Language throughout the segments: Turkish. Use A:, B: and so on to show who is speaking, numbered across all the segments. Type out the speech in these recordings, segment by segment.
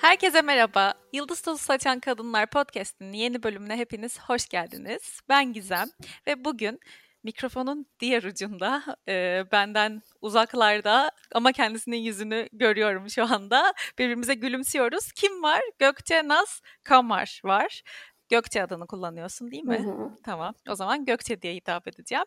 A: Herkese merhaba. Yıldız Tozu Saçan Kadınlar Podcast'inin yeni bölümüne hepiniz hoş geldiniz. Ben Gizem ve bugün mikrofonun diğer ucunda e, benden uzaklarda ama kendisinin yüzünü görüyorum şu anda. Birbirimize gülümsüyoruz. Kim var? Gökçe Naz Kamar var. Gökçe adını kullanıyorsun değil mi?
B: Hı hı.
A: Tamam. O zaman Gökçe diye hitap edeceğim.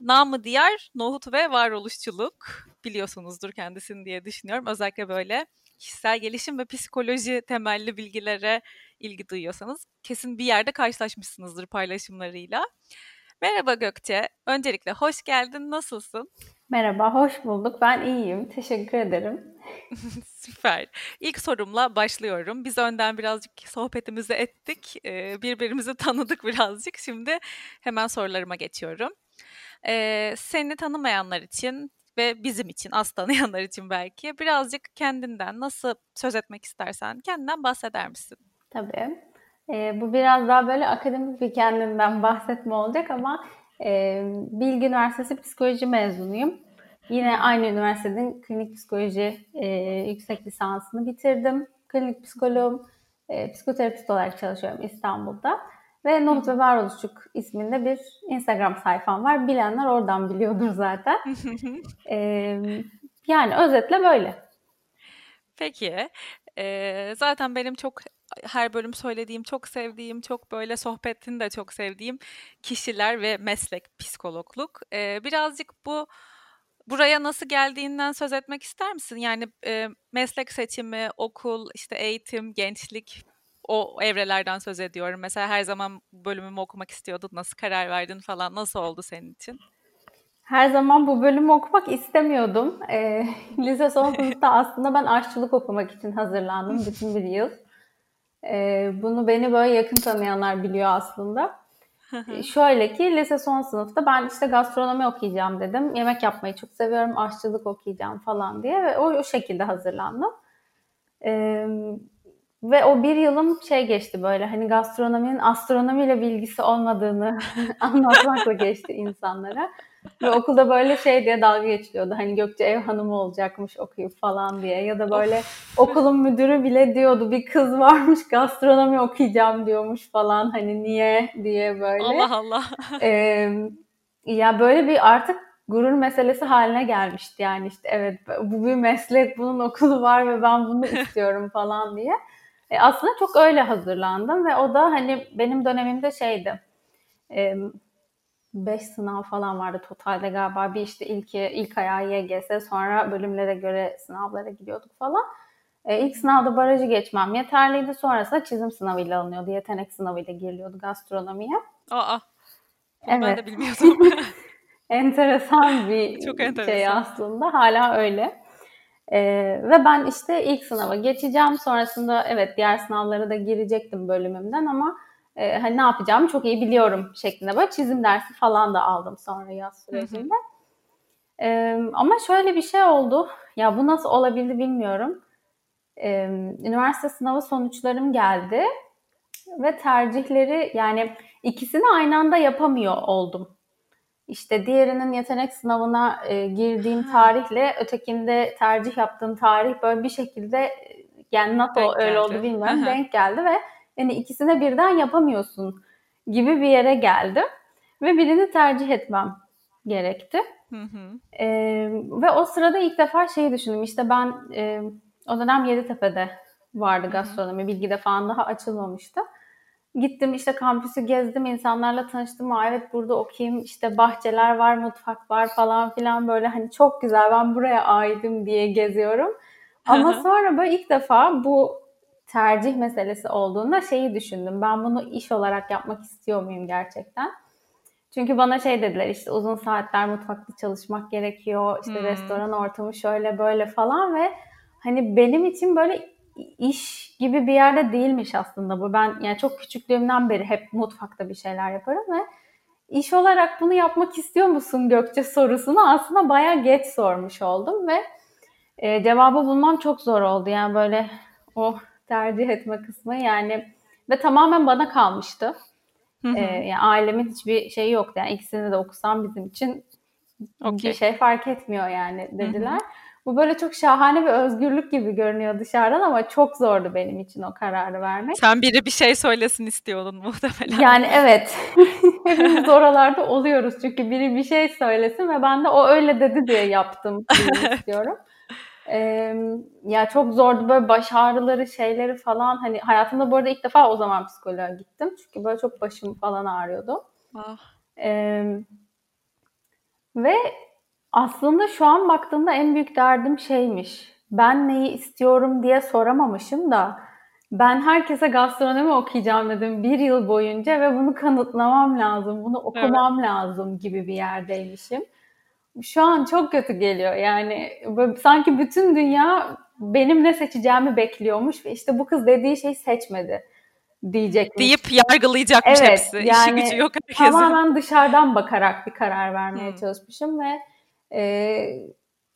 A: Namı diğer nohut ve varoluşçuluk biliyorsunuzdur kendisini diye düşünüyorum. Özellikle böyle kişisel gelişim ve psikoloji temelli bilgilere ilgi duyuyorsanız kesin bir yerde karşılaşmışsınızdır paylaşımlarıyla. Merhaba Gökçe. Öncelikle hoş geldin. Nasılsın?
B: Merhaba, hoş bulduk. Ben iyiyim. Teşekkür ederim.
A: Süper. İlk sorumla başlıyorum. Biz önden birazcık sohbetimizi ettik. Birbirimizi tanıdık birazcık. Şimdi hemen sorularıma geçiyorum. Seni tanımayanlar için ve bizim için, az tanıyanlar için belki birazcık kendinden nasıl söz etmek istersen kendinden bahseder misin?
B: Tabii. Ee, bu biraz daha böyle akademik bir kendimden bahsetme olacak ama e, Bilgi Üniversitesi Psikoloji mezunuyum. Yine aynı üniversitenin klinik psikoloji e, yüksek lisansını bitirdim. Klinik psikoloğum, e, psikoterapist olarak çalışıyorum İstanbul'da. Ve Nohut ve Varoluşçuk isminde bir Instagram sayfam var. Bilenler oradan biliyordur zaten. e, yani özetle böyle.
A: Peki. Ee, zaten benim çok her bölüm söylediğim, çok sevdiğim, çok böyle sohbetini de çok sevdiğim kişiler ve meslek psikologluk. Ee, birazcık bu buraya nasıl geldiğinden söz etmek ister misin? Yani e, meslek seçimi, okul, işte eğitim, gençlik o evrelerden söz ediyorum. Mesela her zaman bölümümü okumak istiyordun, nasıl karar verdin falan, nasıl oldu senin için?
B: Her zaman bu bölümü okumak istemiyordum. E, lise son sınıfta aslında ben aşçılık okumak için hazırlandım bütün bir yıl. E, bunu beni böyle yakın tanıyanlar biliyor aslında. Şöyle ki lise son sınıfta ben işte gastronomi okuyacağım dedim. Yemek yapmayı çok seviyorum, aşçılık okuyacağım falan diye ve o, o şekilde hazırlandım. Ee, ve o bir yılım şey geçti böyle hani gastronominin astronomiyle bilgisi olmadığını anlatmakla geçti insanlara. Ve okulda böyle şey diye dalga geçiliyordu. Hani Gökçe ev hanımı olacakmış okuyup falan diye. Ya da böyle okulun müdürü bile diyordu bir kız varmış gastronomi okuyacağım diyormuş falan. Hani niye diye böyle.
A: Allah Allah.
B: Ee, ya böyle bir artık gurur meselesi haline gelmişti. Yani işte evet bu bir meslek, bunun okulu var ve ben bunu istiyorum falan diye. E aslında çok öyle hazırlandım ve o da hani benim dönemimde şeydi. E, 5 sınav falan vardı totalde galiba. Bir işte ilk, ilk ayağı YGS sonra bölümlere göre sınavlara gidiyorduk falan. E, ilk sınavda barajı geçmem yeterliydi. Sonrasında çizim sınavıyla alınıyordu. Yetenek sınavıyla giriliyordu gastronomiye.
A: Aa, evet. ben de bilmiyordum.
B: enteresan bir Çok enteresan. şey aslında. Hala öyle. Ee, ve ben işte ilk sınava geçeceğim. Sonrasında evet diğer sınavlara da girecektim bölümümden ama e, hani ne yapacağımı çok iyi biliyorum şeklinde böyle çizim dersi falan da aldım sonra yaz sürecinde. E, ama şöyle bir şey oldu. Ya bu nasıl olabildi bilmiyorum. E, üniversite sınavı sonuçlarım geldi ve tercihleri yani ikisini aynı anda yapamıyor oldum. İşte diğerinin yetenek sınavına e, girdiğim tarihle ötekinde tercih yaptığım tarih böyle bir şekilde yani NATO öyle oldu bilmiyorum denk geldi ve yani ikisine birden yapamıyorsun gibi bir yere geldim ve birini tercih etmem gerekti. Hı hı. E, ve o sırada ilk defa şeyi düşündüm işte ben e, o dönem Yeditepe'de vardı gastronomi, bilgide falan daha açılmamıştı. Gittim işte kampüsü gezdim, insanlarla tanıştım. Aa, evet burada okuyayım, işte bahçeler var, mutfak var falan filan böyle hani çok güzel ben buraya aidim diye geziyorum. Ama sonra böyle ilk defa bu tercih meselesi olduğunda şeyi düşündüm. Ben bunu iş olarak yapmak istiyor muyum gerçekten? Çünkü bana şey dediler işte uzun saatler mutfakta çalışmak gerekiyor. İşte hmm. restoran ortamı şöyle böyle falan ve hani benim için böyle iş gibi bir yerde değilmiş aslında bu. Ben yani çok küçüklüğümden beri hep mutfakta bir şeyler yaparım ve iş olarak bunu yapmak istiyor musun Gökçe sorusunu aslında bayağı geç sormuş oldum ve e, cevabı bulmam çok zor oldu. Yani böyle o tercih etme kısmı yani ve tamamen bana kalmıştı. Ee, yani ailemin hiçbir şeyi yoktu. Yani ikisini de okusam bizim için Okay. Bir şey fark etmiyor yani dediler. Hı hı. Bu böyle çok şahane bir özgürlük gibi görünüyor dışarıdan ama çok zordu benim için o kararı vermek.
A: Sen biri bir şey söylesin istiyordun muhtemelen.
B: Yani evet. Hepimiz oralarda oluyoruz çünkü biri bir şey söylesin ve ben de o öyle dedi diye yaptım istiyorum. Ee, ya çok zordu böyle baş ağrıları şeyleri falan hani hayatımda bu arada ilk defa o zaman psikoloğa gittim çünkü böyle çok başım falan ağrıyordu. Ah. Ee, ve aslında şu an baktığımda en büyük derdim şeymiş. Ben neyi istiyorum diye soramamışım da ben herkese gastronomi okuyacağım dedim bir yıl boyunca ve bunu kanıtlamam lazım, bunu okumam evet. lazım gibi bir yerdeymişim. Şu an çok kötü geliyor yani sanki bütün dünya benim ne seçeceğimi bekliyormuş ve işte bu kız dediği şeyi seçmedi diyecekmiş.
A: Deyip yargılayacakmış evet, hepsi. Yani İşi gücü yok herkesin.
B: Tamamen dışarıdan bakarak bir karar vermeye hmm. çalışmışım ve e,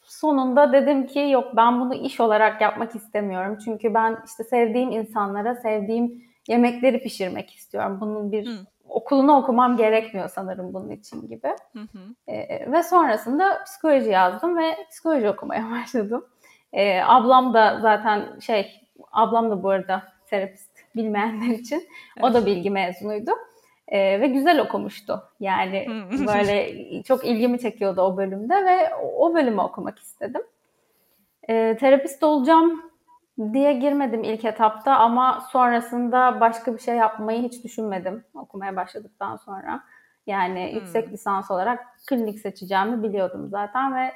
B: sonunda dedim ki yok ben bunu iş olarak yapmak istemiyorum. Çünkü ben işte sevdiğim insanlara sevdiğim yemekleri pişirmek istiyorum. Bunun bir hmm. okulunu okumam gerekmiyor sanırım bunun için gibi. Hmm. E, ve sonrasında psikoloji yazdım ve psikoloji okumaya başladım. E, ablam da zaten şey, ablam da bu arada terapist bilmeyenler için. O da bilgi mezunuydu. E, ve güzel okumuştu. Yani böyle çok ilgimi çekiyordu o bölümde ve o bölümü okumak istedim. E, terapist olacağım diye girmedim ilk etapta ama sonrasında başka bir şey yapmayı hiç düşünmedim okumaya başladıktan sonra. Yani hmm. yüksek lisans olarak klinik seçeceğimi biliyordum zaten ve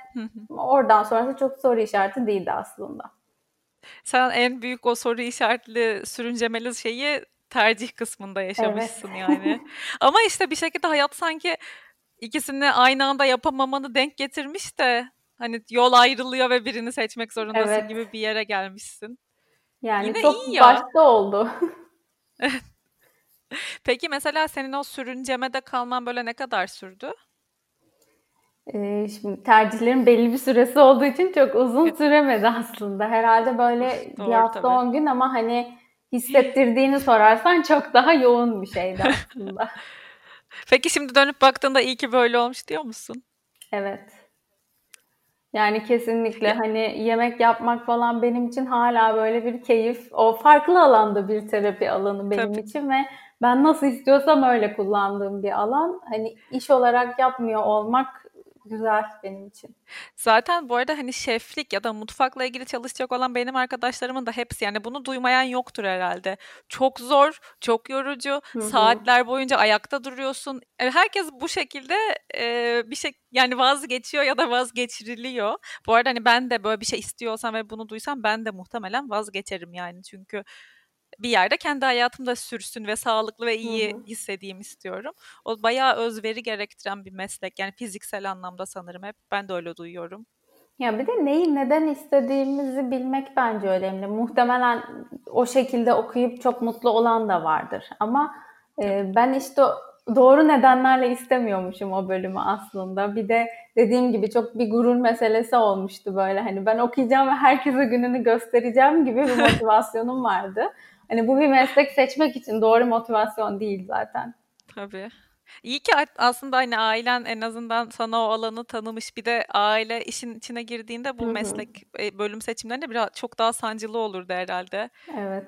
B: oradan sonrası çok soru işareti değildi aslında.
A: Sen en büyük o soru işaretli sürüncemeli şeyi tercih kısmında yaşamışsın evet. yani. Ama işte bir şekilde hayat sanki ikisini aynı anda yapamamanı denk getirmiş de hani yol ayrılıyor ve birini seçmek zorundasın evet. gibi bir yere gelmişsin.
B: Yani Yine çok iyi ya. başta oldu.
A: Peki mesela senin o sürüncemede kalman böyle ne kadar sürdü?
B: Ee, şimdi tercihlerin belli bir süresi olduğu için çok uzun süremedi aslında. Herhalde böyle Doğru, bir hafta tabii. 10 gün ama hani hissettirdiğini sorarsan çok daha yoğun bir şeydi aslında.
A: Peki şimdi dönüp baktığında iyi ki böyle olmuş diyor musun?
B: Evet. Yani kesinlikle hani yemek yapmak falan benim için hala böyle bir keyif. O farklı alanda bir terapi alanı benim Tabii. için ve ben nasıl istiyorsam öyle kullandığım bir alan. Hani iş olarak yapmıyor olmak güzel benim için.
A: Zaten bu arada hani şeflik ya da mutfakla ilgili çalışacak olan benim arkadaşlarımın da hepsi yani bunu duymayan yoktur herhalde. Çok zor, çok yorucu. Hı-hı. Saatler boyunca ayakta duruyorsun. E, herkes bu şekilde e, bir şey yani vazgeçiyor ya da vazgeçiriliyor. Bu arada hani ben de böyle bir şey istiyorsam ve bunu duysam ben de muhtemelen vazgeçerim yani. Çünkü bir yerde kendi hayatımda sürsün ve sağlıklı ve iyi Hı-hı. hissedeyim istiyorum. O bayağı özveri gerektiren bir meslek. Yani fiziksel anlamda sanırım hep ben de öyle duyuyorum.
B: Ya bir de neyi neden istediğimizi bilmek bence önemli. Muhtemelen o şekilde okuyup çok mutlu olan da vardır. Ama e, ben işte doğru nedenlerle istemiyormuşum o bölümü aslında. Bir de dediğim gibi çok bir gurur meselesi olmuştu böyle. Hani ben okuyacağım ve herkese gününü göstereceğim gibi bir motivasyonum vardı. Hani bu bir meslek seçmek için doğru motivasyon değil zaten.
A: Tabii. İyi ki aslında hani ailen en azından sana o alanı tanımış. Bir de aile işin içine girdiğinde bu Hı-hı. meslek e, bölüm seçimlerinde biraz çok daha sancılı olurdu herhalde.
B: Evet.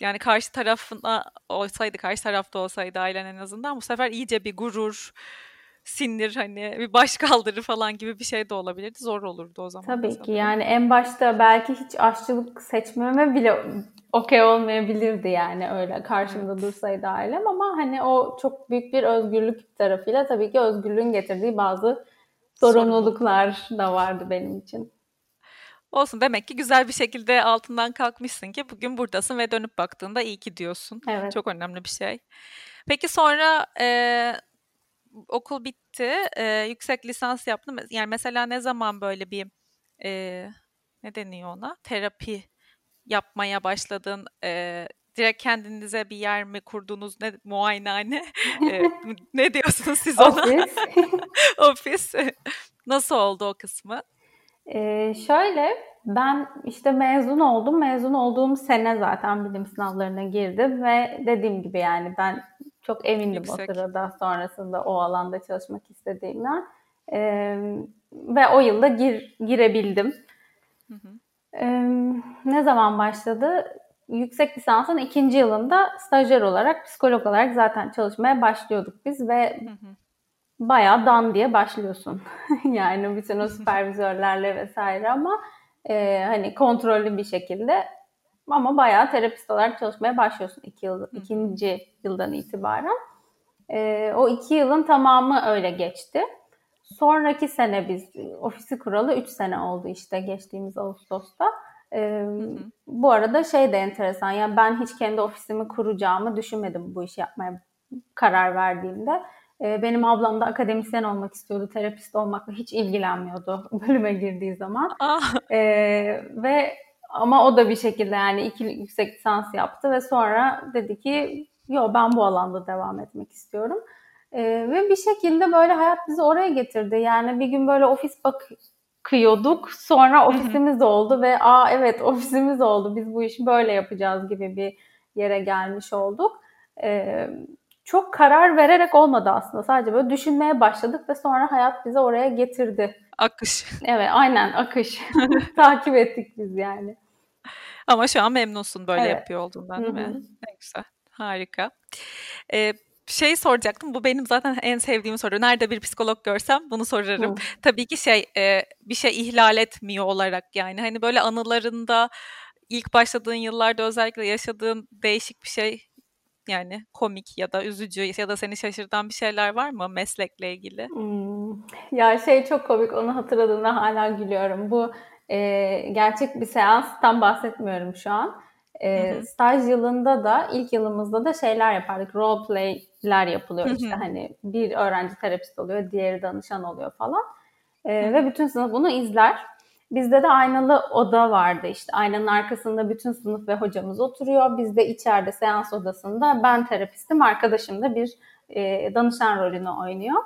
A: Yani karşı tarafına olsaydı, karşı tarafta olsaydı ailen en azından bu sefer iyice bir gurur, sinir hani bir baş kaldırı falan gibi bir şey de olabilirdi. Zor olurdu o zaman.
B: Tabii ki yani en başta belki hiç aşçılık seçmeme bile okey olmayabilirdi yani öyle karşımda evet. dursaydı ailem ama hani o çok büyük bir özgürlük tarafıyla tabii ki özgürlüğün getirdiği bazı sorumluluklar da vardı benim için.
A: Olsun demek ki güzel bir şekilde altından kalkmışsın ki bugün buradasın ve dönüp baktığında iyi ki diyorsun. Evet. Çok önemli bir şey. Peki sonra e, okul bitti, e, yüksek lisans yaptım. Yani mesela ne zaman böyle bir e, ne deniyor ona? Terapi yapmaya başladın? E, direkt kendinize bir yer mi kurdunuz? Ne muayenehane? e, ne diyorsunuz siz ona? Ofis. Ofis. Nasıl oldu o kısmı?
B: Ee, şöyle ben işte mezun oldum. Mezun olduğum sene zaten bilim sınavlarına girdim ve dediğim gibi yani ben çok emindim Yüksek. o sırada sonrasında o alanda çalışmak istediğimden. E, ve o yılda gir, girebildim. Hı hı. E, ne zaman başladı? Yüksek lisansın ikinci yılında stajyer olarak, psikolog olarak zaten çalışmaya başlıyorduk biz ve hı hı. bayağı dan diye başlıyorsun. yani bütün o süpervizörlerle vesaire ama e, hani kontrollü bir şekilde ama bayağı terapist olarak çalışmaya başlıyorsun iki yıl, ikinci yıldan itibaren. E, o iki yılın tamamı öyle geçti. Sonraki sene biz ofisi kuralı 3 sene oldu işte geçtiğimiz Ağustos'ta. Ee, hı hı. Bu arada şey de enteresan yani ben hiç kendi ofisimi kuracağımı düşünmedim bu işi yapmaya karar verdiğimde. Ee, benim ablam da akademisyen olmak istiyordu, terapist olmakla hiç ilgilenmiyordu bölüme girdiği zaman. Ah. Ee, ve ama o da bir şekilde yani iki yüksek lisans yaptı ve sonra dedi ki yo ben bu alanda devam etmek istiyorum. Ee, ve bir şekilde böyle hayat bizi oraya getirdi. Yani bir gün böyle ofis bakıyorduk. Sonra ofisimiz oldu ve aa evet ofisimiz oldu. Biz bu işi böyle yapacağız gibi bir yere gelmiş olduk. Ee, çok karar vererek olmadı aslında. Sadece böyle düşünmeye başladık ve sonra hayat bizi oraya getirdi.
A: Akış.
B: Evet aynen akış. Takip ettik biz yani.
A: Ama şu an memnunsun böyle evet. yapıyor olduğundan değil mi? Ne güzel. Harika. Ee, şey soracaktım. Bu benim zaten en sevdiğim soru. Nerede bir psikolog görsem bunu sorarım. Hı. Tabii ki şey e, bir şey ihlal etmiyor olarak yani hani böyle anılarında ilk başladığın yıllarda özellikle yaşadığın değişik bir şey yani komik ya da üzücü ya da seni şaşırtan bir şeyler var mı meslekle ilgili? Hmm.
B: Ya şey çok komik onu hatırladığımda hala gülüyorum. Bu e, gerçek bir seanstan bahsetmiyorum şu an. E, staj yılında da ilk yılımızda da şeyler yapardık. Role play'ler yapılıyor işte hani bir öğrenci terapist oluyor, diğeri danışan oluyor falan. E, ve bütün sınıf bunu izler. Bizde de aynalı oda vardı işte aynanın arkasında bütün sınıf ve hocamız oturuyor. Biz de içeride seans odasında ben terapistim, arkadaşım da bir e, danışan rolünü oynuyor.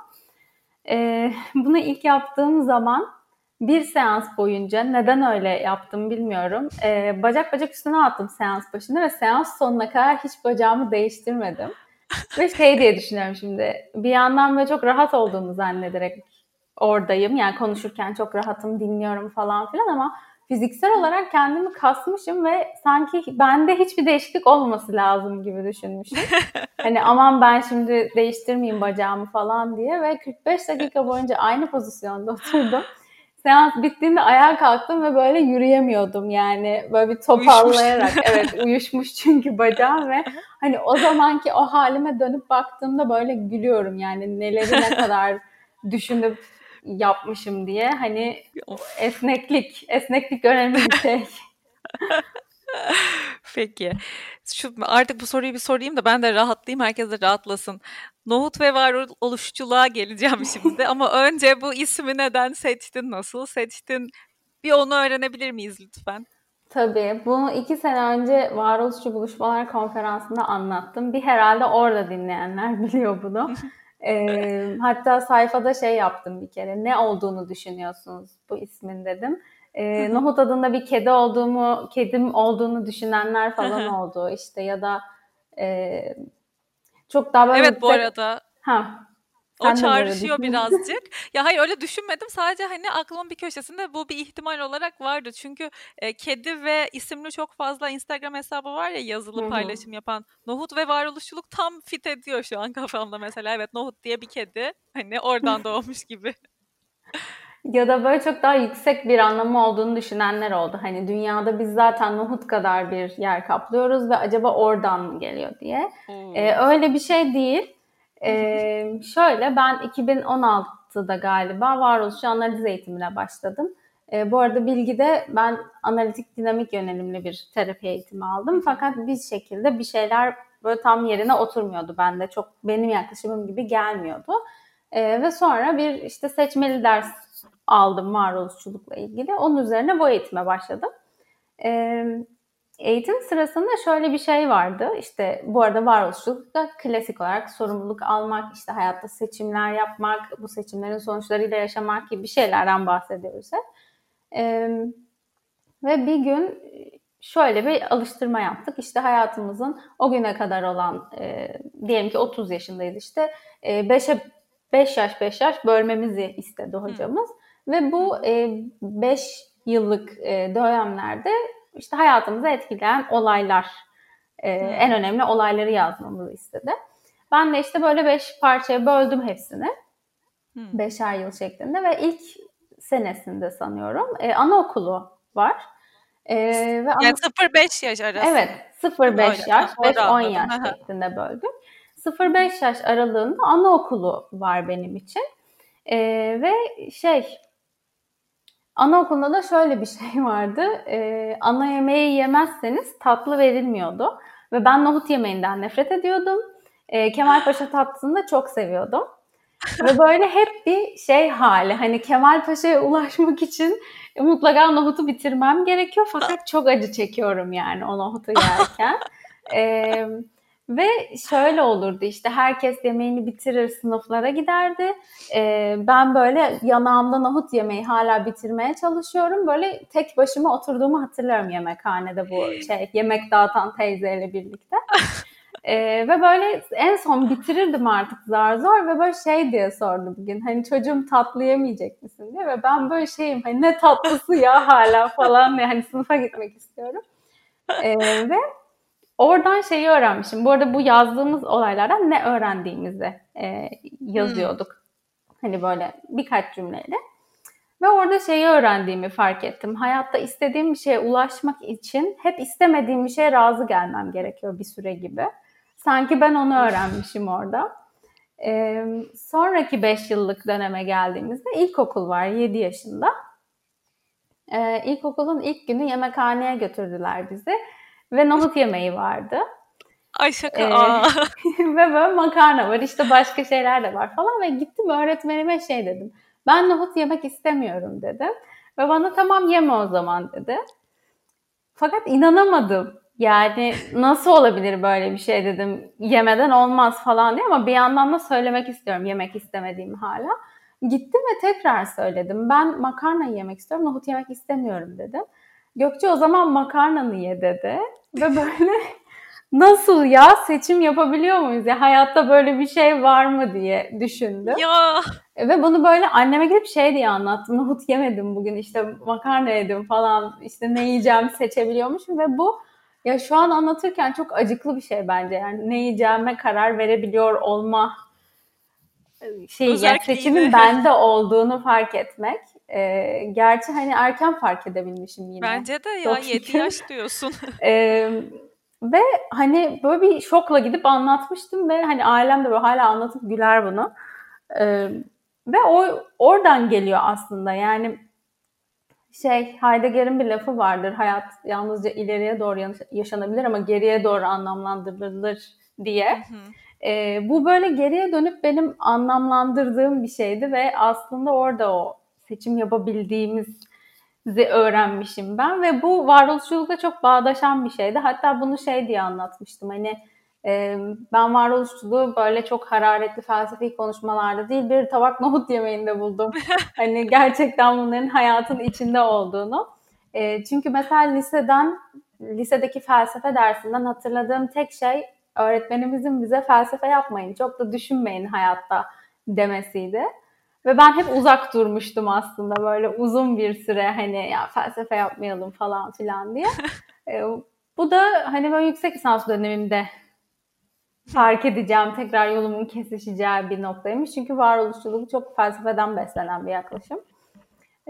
B: E, bunu ilk yaptığım zaman bir seans boyunca neden öyle yaptım bilmiyorum. Ee, bacak bacak üstüne attım seans başında ve seans sonuna kadar hiç bacağımı değiştirmedim. ve şey diye düşünüyorum şimdi. Bir yandan böyle çok rahat olduğumu zannederek oradayım. Yani konuşurken çok rahatım, dinliyorum falan filan ama fiziksel olarak kendimi kasmışım ve sanki bende hiçbir değişiklik olmaması lazım gibi düşünmüşüm. hani aman ben şimdi değiştirmeyeyim bacağımı falan diye ve 45 dakika boyunca aynı pozisyonda oturdum seans bittiğinde ayağa kalktım ve böyle yürüyemiyordum yani böyle bir toparlayarak uyuşmuş. evet uyuşmuş çünkü bacağım ve hani o zamanki o halime dönüp baktığımda böyle gülüyorum yani neleri ne kadar düşünüp yapmışım diye hani esneklik esneklik önemli bir şey.
A: Peki. Şu artık bu soruyu bir sorayım da ben de rahatlayayım, herkes de rahatlasın. Nohut ve varoluşçuluğa geleceğim şimdi ama önce bu ismi neden seçtin, nasıl seçtin? Bir onu öğrenebilir miyiz lütfen?
B: Tabii. Bunu iki sene önce Varoluşçu Buluşmalar Konferansı'nda anlattım. Bir herhalde orada dinleyenler biliyor bunu. ee, hatta sayfada şey yaptım bir kere. Ne olduğunu düşünüyorsunuz bu ismin dedim. Ee, Nohut adında bir kedi olduğumu, kedim olduğunu düşünenler falan oldu. İşte ya da e, çok daha böyle...
A: Evet bu arada. Ha. o çağrışıyor birazcık. ya hayır öyle düşünmedim. Sadece hani aklımın bir köşesinde bu bir ihtimal olarak vardı. Çünkü e, kedi ve isimli çok fazla Instagram hesabı var ya yazılı Hı-hı. paylaşım yapan. Nohut ve varoluşçuluk tam fit ediyor şu an kafamda mesela. Evet Nohut diye bir kedi. Hani oradan doğmuş gibi.
B: Ya da böyle çok daha yüksek bir anlamı olduğunu düşünenler oldu. Hani dünyada biz zaten Nohut kadar bir yer kaplıyoruz ve acaba oradan mı geliyor diye. Hmm. Ee, öyle bir şey değil. Ee, şöyle ben 2016'da galiba varoluşçu analiz eğitimine başladım. Ee, bu arada bilgide ben analitik dinamik yönelimli bir terapi eğitimi aldım. Fakat bir şekilde bir şeyler böyle tam yerine oturmuyordu bende. Çok benim yaklaşımım gibi gelmiyordu. Ee, ve sonra bir işte seçmeli ders aldım varoluşçulukla ilgili. Onun üzerine bu eğitime başladım. Ee, eğitim sırasında şöyle bir şey vardı. İşte bu arada varoluşçulukta klasik olarak sorumluluk almak, işte hayatta seçimler yapmak, bu seçimlerin sonuçlarıyla yaşamak gibi bir şeylerden bahsediyoruz hep. Ee, ve bir gün şöyle bir alıştırma yaptık. İşte hayatımızın o güne kadar olan e, diyelim ki 30 yaşındayız işte 5'e 5 yaş 5 yaş bölmemizi istedi hocamız. Hı. Ve bu 5 e, yıllık e, dönemlerde işte hayatımızı etkileyen olaylar, e, en önemli olayları yazmamızı istedi. Ben de işte böyle 5 parçaya böldüm hepsini. Hı. Beşer yıl şeklinde ve ilk senesinde sanıyorum e, anaokulu var.
A: E, ve yani 0-5 yaş arası.
B: Evet 0-5 yaş, 5-10 yaş şeklinde böldüm. 0-5 yaş aralığında anaokulu var benim için. E, ve şey anaokulunda da şöyle bir şey vardı. E, ana yemeği yemezseniz tatlı verilmiyordu. Ve ben nohut yemeğinden nefret ediyordum. E, Kemal Paşa tatlısını da çok seviyordum. Ve böyle hep bir şey hali. Hani Kemal Paşa'ya ulaşmak için mutlaka nohutu bitirmem gerekiyor. Fakat çok acı çekiyorum yani o nohutu yerken. ee, ve şöyle olurdu işte herkes yemeğini bitirir sınıflara giderdi. Ee, ben böyle yanağımda nohut yemeği hala bitirmeye çalışıyorum. Böyle tek başıma oturduğumu hatırlıyorum yemekhanede bu şey yemek dağıtan teyzeyle birlikte. Ee, ve böyle en son bitirirdim artık zar zor ve böyle şey diye sordu bugün hani çocuğum tatlı yemeyecek misin diye ve ben böyle şeyim hani ne tatlısı ya hala falan diye hani sınıfa gitmek istiyorum. Ee, ve oradan şeyi öğrenmişim. Bu arada bu yazdığımız olaylardan ne öğrendiğimizi e, yazıyorduk. Hmm. Hani böyle birkaç cümleyle. Ve orada şeyi öğrendiğimi fark ettim. Hayatta istediğim bir şeye ulaşmak için hep istemediğim bir şeye razı gelmem gerekiyor bir süre gibi. Sanki ben onu öğrenmişim orada. Ee, sonraki 5 yıllık döneme geldiğimizde ilkokul var 7 yaşında. Ee, ilkokulun ilk günü yemekhaneye götürdüler bizi ve nohut yemeği vardı.
A: Ay şaka.
B: Ee, ve böyle makarna var işte başka şeyler de var falan ve gittim öğretmenime şey dedim. Ben nohut yemek istemiyorum dedim. Ve bana tamam yeme o zaman dedi. Fakat inanamadım. Yani nasıl olabilir böyle bir şey dedim. Yemeden olmaz falan diye ama bir yandan da söylemek istiyorum yemek istemediğimi hala. Gittim ve tekrar söyledim. Ben makarna yemek istiyorum, nohut yemek istemiyorum dedim. Gökçe o zaman makarnanı ye dedi. Ve böyle nasıl ya seçim yapabiliyor muyuz ya hayatta böyle bir şey var mı diye düşündüm.
A: Ya.
B: Ve bunu böyle anneme gidip şey diye anlattım. Nohut yemedim bugün işte makarna yedim falan işte ne yiyeceğim seçebiliyormuşum ve bu ya şu an anlatırken çok acıklı bir şey bence. Yani ne yiyeceğime karar verebiliyor olma şey yani seçimin bende olduğunu fark etmek. Ee, gerçi hani erken fark edebilmişim yine.
A: Bence de ya 7 yaş diyorsun.
B: ee, ve hani böyle bir şokla gidip anlatmıştım ve hani ailem de böyle hala anlatıp güler bunu. Ee, ve o oradan geliyor aslında yani şey Heidegger'in bir lafı vardır. Hayat yalnızca ileriye doğru yaşanabilir ama geriye doğru anlamlandırılır diye. Hı hı. E, bu böyle geriye dönüp benim anlamlandırdığım bir şeydi ve aslında orada o seçim yapabildiğimizi öğrenmişim ben ve bu varoluşçulukla çok bağdaşan bir şeydi. Hatta bunu şey diye anlatmıştım hani ben varoluşçuluğu böyle çok hararetli felsefi konuşmalarda değil bir tabak nohut yemeğinde buldum. hani gerçekten bunların hayatın içinde olduğunu. çünkü mesela liseden, lisedeki felsefe dersinden hatırladığım tek şey öğretmenimizin bize felsefe yapmayın, çok da düşünmeyin hayatta demesiydi. Ve ben hep uzak durmuştum aslında böyle uzun bir süre hani ya felsefe yapmayalım falan filan diye. bu da hani böyle yüksek lisans dönemimde fark edeceğim, tekrar yolumun kesişeceği bir noktaymış. Çünkü varoluşçuluk çok felsefeden beslenen bir yaklaşım.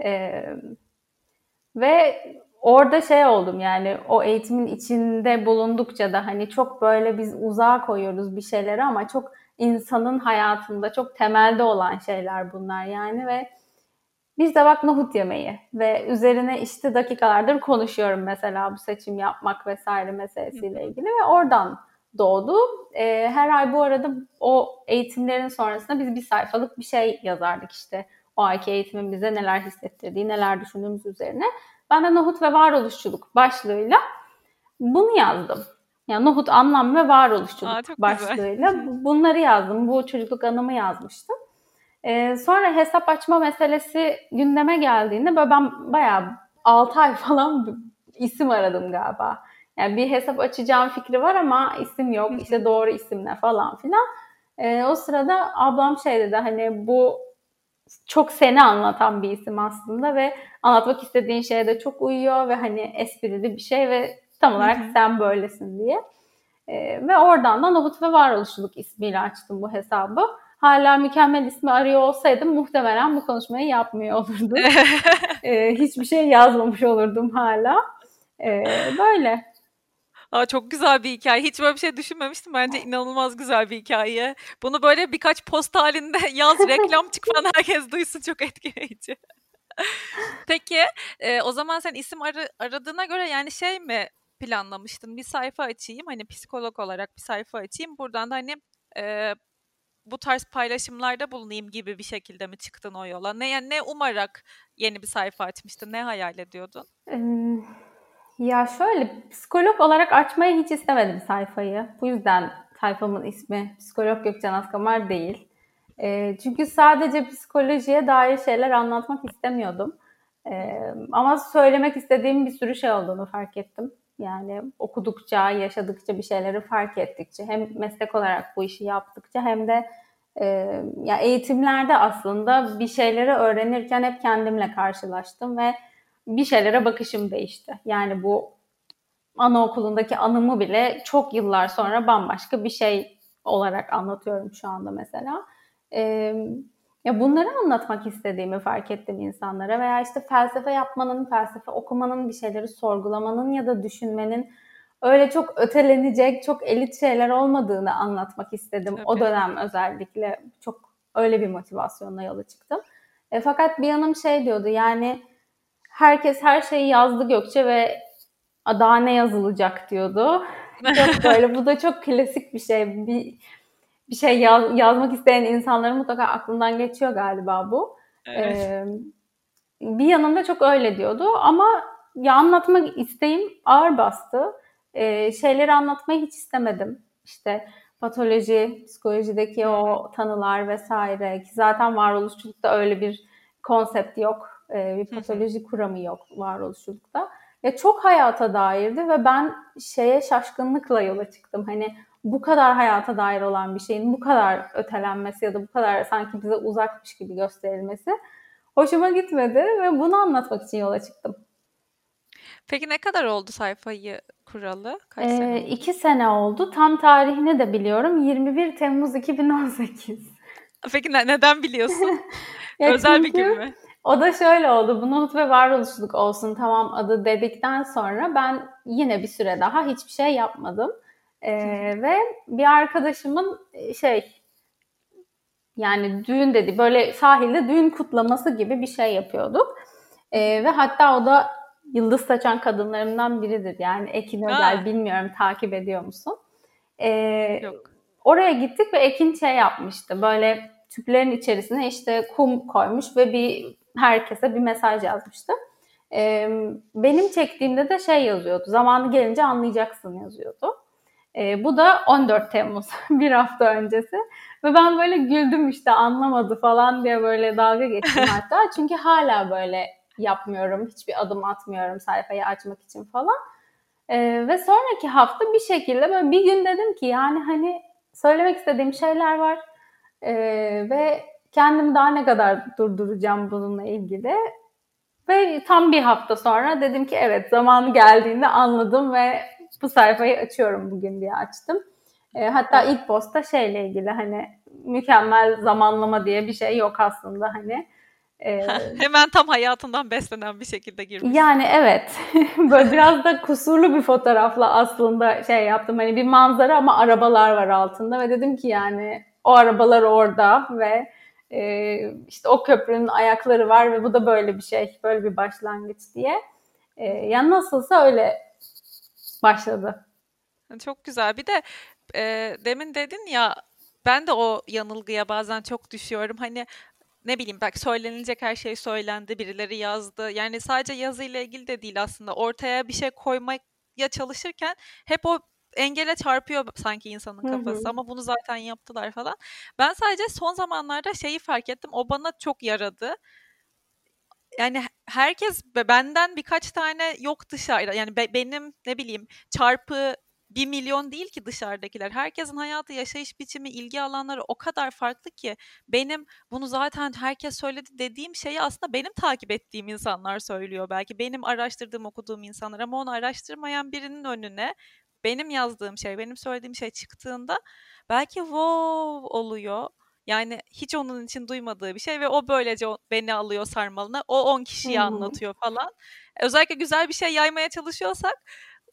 B: Ee, ve orada şey oldum yani o eğitimin içinde bulundukça da hani çok böyle biz uzağa koyuyoruz bir şeyleri ama çok insanın hayatında çok temelde olan şeyler bunlar yani ve biz de bak nohut yemeği ve üzerine işte dakikalardır konuşuyorum mesela bu seçim yapmak vesaire meselesiyle ilgili ve oradan doğdu. E, her ay bu arada o eğitimlerin sonrasında biz bir sayfalık bir şey yazardık işte. O ayki eğitimin bize neler hissettirdiği, neler düşündüğümüz üzerine. Ben de Nohut ve Varoluşçuluk başlığıyla bunu yazdım. Yani Nohut Anlam ve Varoluşçuluk Aa, başlığıyla güzel. bunları yazdım. Bu çocukluk anımı yazmıştım. Ee, sonra hesap açma meselesi gündeme geldiğinde böyle ben bayağı 6 ay falan isim aradım galiba. Yani bir hesap açacağım fikri var ama isim yok. İşte doğru isim ne falan filan. E, o sırada ablam şey dedi hani bu çok seni anlatan bir isim aslında ve anlatmak istediğin şeye de çok uyuyor ve hani esprili bir şey ve tam olarak Hı-hı. sen böylesin diye. E, ve oradan da Nohut ve Varoluşluluk ismiyle açtım bu hesabı. Hala mükemmel ismi arıyor olsaydım muhtemelen bu konuşmayı yapmıyor olurdum. e, hiçbir şey yazmamış olurdum hala. E, böyle.
A: Aa, çok güzel bir hikaye. Hiç böyle bir şey düşünmemiştim. Bence inanılmaz güzel bir hikaye. Bunu böyle birkaç post halinde yaz, reklam çık falan herkes duysun. Çok etkileyici. Peki e, o zaman sen isim ar- aradığına göre yani şey mi planlamıştın? Bir sayfa açayım hani psikolog olarak bir sayfa açayım. Buradan da hani e, bu tarz paylaşımlarda bulunayım gibi bir şekilde mi çıktın o yola? Ne yani ne umarak yeni bir sayfa açmıştın? Ne hayal ediyordun?
B: ya şöyle psikolog olarak açmayı hiç istemedim sayfayı. Bu yüzden sayfamın ismi Psikolog Gökcan Askamar değil. E, çünkü sadece psikolojiye dair şeyler anlatmak istemiyordum. E, ama söylemek istediğim bir sürü şey olduğunu fark ettim. Yani okudukça, yaşadıkça bir şeyleri fark ettikçe hem meslek olarak bu işi yaptıkça hem de e, ya eğitimlerde aslında bir şeyleri öğrenirken hep kendimle karşılaştım ve bir şeylere bakışım değişti. Yani bu anaokulundaki anımı bile çok yıllar sonra bambaşka bir şey olarak anlatıyorum şu anda mesela. E, ya bunları anlatmak istediğimi fark ettim insanlara veya işte felsefe yapmanın, felsefe okumanın, bir şeyleri sorgulamanın ya da düşünmenin öyle çok ötelenecek, çok elit şeyler olmadığını anlatmak istedim. Tabii. O dönem özellikle çok öyle bir motivasyonla yola çıktım. E, fakat bir yanım şey diyordu yani herkes her şeyi yazdı Gökçe ve daha ne yazılacak diyordu. çok böyle bu da çok klasik bir şey. Bir bir şey yaz, yazmak isteyen insanların mutlaka aklından geçiyor galiba bu. Evet. Ee, bir yanında çok öyle diyordu ama ya anlatmak isteğim ağır bastı. Ee, şeyleri anlatmayı hiç istemedim. İşte patoloji, psikolojideki o tanılar vesaire ki zaten varoluşçulukta öyle bir konsept yok. Ee, bir patoloji kuramı yok varoluşçulukta. Ya çok hayata dairdi ve ben şeye şaşkınlıkla yola çıktım. Hani bu kadar hayata dair olan bir şeyin bu kadar ötelenmesi ya da bu kadar sanki bize uzakmış gibi gösterilmesi hoşuma gitmedi ve bunu anlatmak için yola çıktım.
A: Peki ne kadar oldu sayfayı kuralı?
B: Kaç ee, sene? İki sene oldu. Tam tarihini de biliyorum. 21 Temmuz 2018.
A: Peki ne, neden biliyorsun? Özel bir gün mü?
B: O da şöyle oldu. Bu Nuhut ve Varoluşluluk olsun tamam adı dedikten sonra ben yine bir süre daha hiçbir şey yapmadım. E, ve bir arkadaşımın e, şey yani düğün dedi böyle sahilde düğün kutlaması gibi bir şey yapıyorduk. E, ve hatta o da yıldız saçan kadınlarımdan biridir. Yani Ekin Özel bilmiyorum takip ediyor musun? E, Yok. Oraya gittik ve Ekin şey yapmıştı. Böyle tüplerin içerisine işte kum koymuş ve bir herkese bir mesaj yazmıştı. E, benim çektiğimde de şey yazıyordu. Zamanı gelince anlayacaksın yazıyordu. E, bu da 14 Temmuz bir hafta öncesi. Ve ben böyle güldüm işte anlamadı falan diye böyle dalga geçtim hatta. Çünkü hala böyle yapmıyorum. Hiçbir adım atmıyorum sayfayı açmak için falan. E, ve sonraki hafta bir şekilde böyle bir gün dedim ki yani hani söylemek istediğim şeyler var. E, ve kendimi daha ne kadar durduracağım bununla ilgili. Ve tam bir hafta sonra dedim ki evet zamanı geldiğinde anladım ve bu sayfayı açıyorum bugün diye açtım. E, hatta ilk posta şeyle ilgili hani mükemmel zamanlama diye bir şey yok aslında hani.
A: E, Hemen tam hayatından beslenen bir şekilde girmiş.
B: Yani evet. Böyle biraz da kusurlu bir fotoğrafla aslında şey yaptım. Hani bir manzara ama arabalar var altında ve dedim ki yani o arabalar orada ve e, işte o köprünün ayakları var ve bu da böyle bir şey, böyle bir başlangıç diye. E, yani nasılsa öyle başladı.
A: Çok güzel. Bir de e, demin dedin ya ben de o yanılgıya bazen çok düşüyorum. Hani ne bileyim bak söylenilecek her şey söylendi, birileri yazdı. Yani sadece yazıyla ilgili de değil aslında. Ortaya bir şey koymaya çalışırken hep o engele çarpıyor sanki insanın kafası hı hı. ama bunu zaten yaptılar falan. Ben sadece son zamanlarda şeyi fark ettim. O bana çok yaradı yani herkes benden birkaç tane yok dışarıda yani be, benim ne bileyim çarpı bir milyon değil ki dışarıdakiler. Herkesin hayatı, yaşayış biçimi, ilgi alanları o kadar farklı ki benim bunu zaten herkes söyledi dediğim şeyi aslında benim takip ettiğim insanlar söylüyor belki. Benim araştırdığım, okuduğum insanlar ama onu araştırmayan birinin önüne benim yazdığım şey, benim söylediğim şey çıktığında belki wow oluyor. Yani hiç onun için duymadığı bir şey ve o böylece beni alıyor sarmalına. O 10 kişiye Hı-hı. anlatıyor falan. Özellikle güzel bir şey yaymaya çalışıyorsak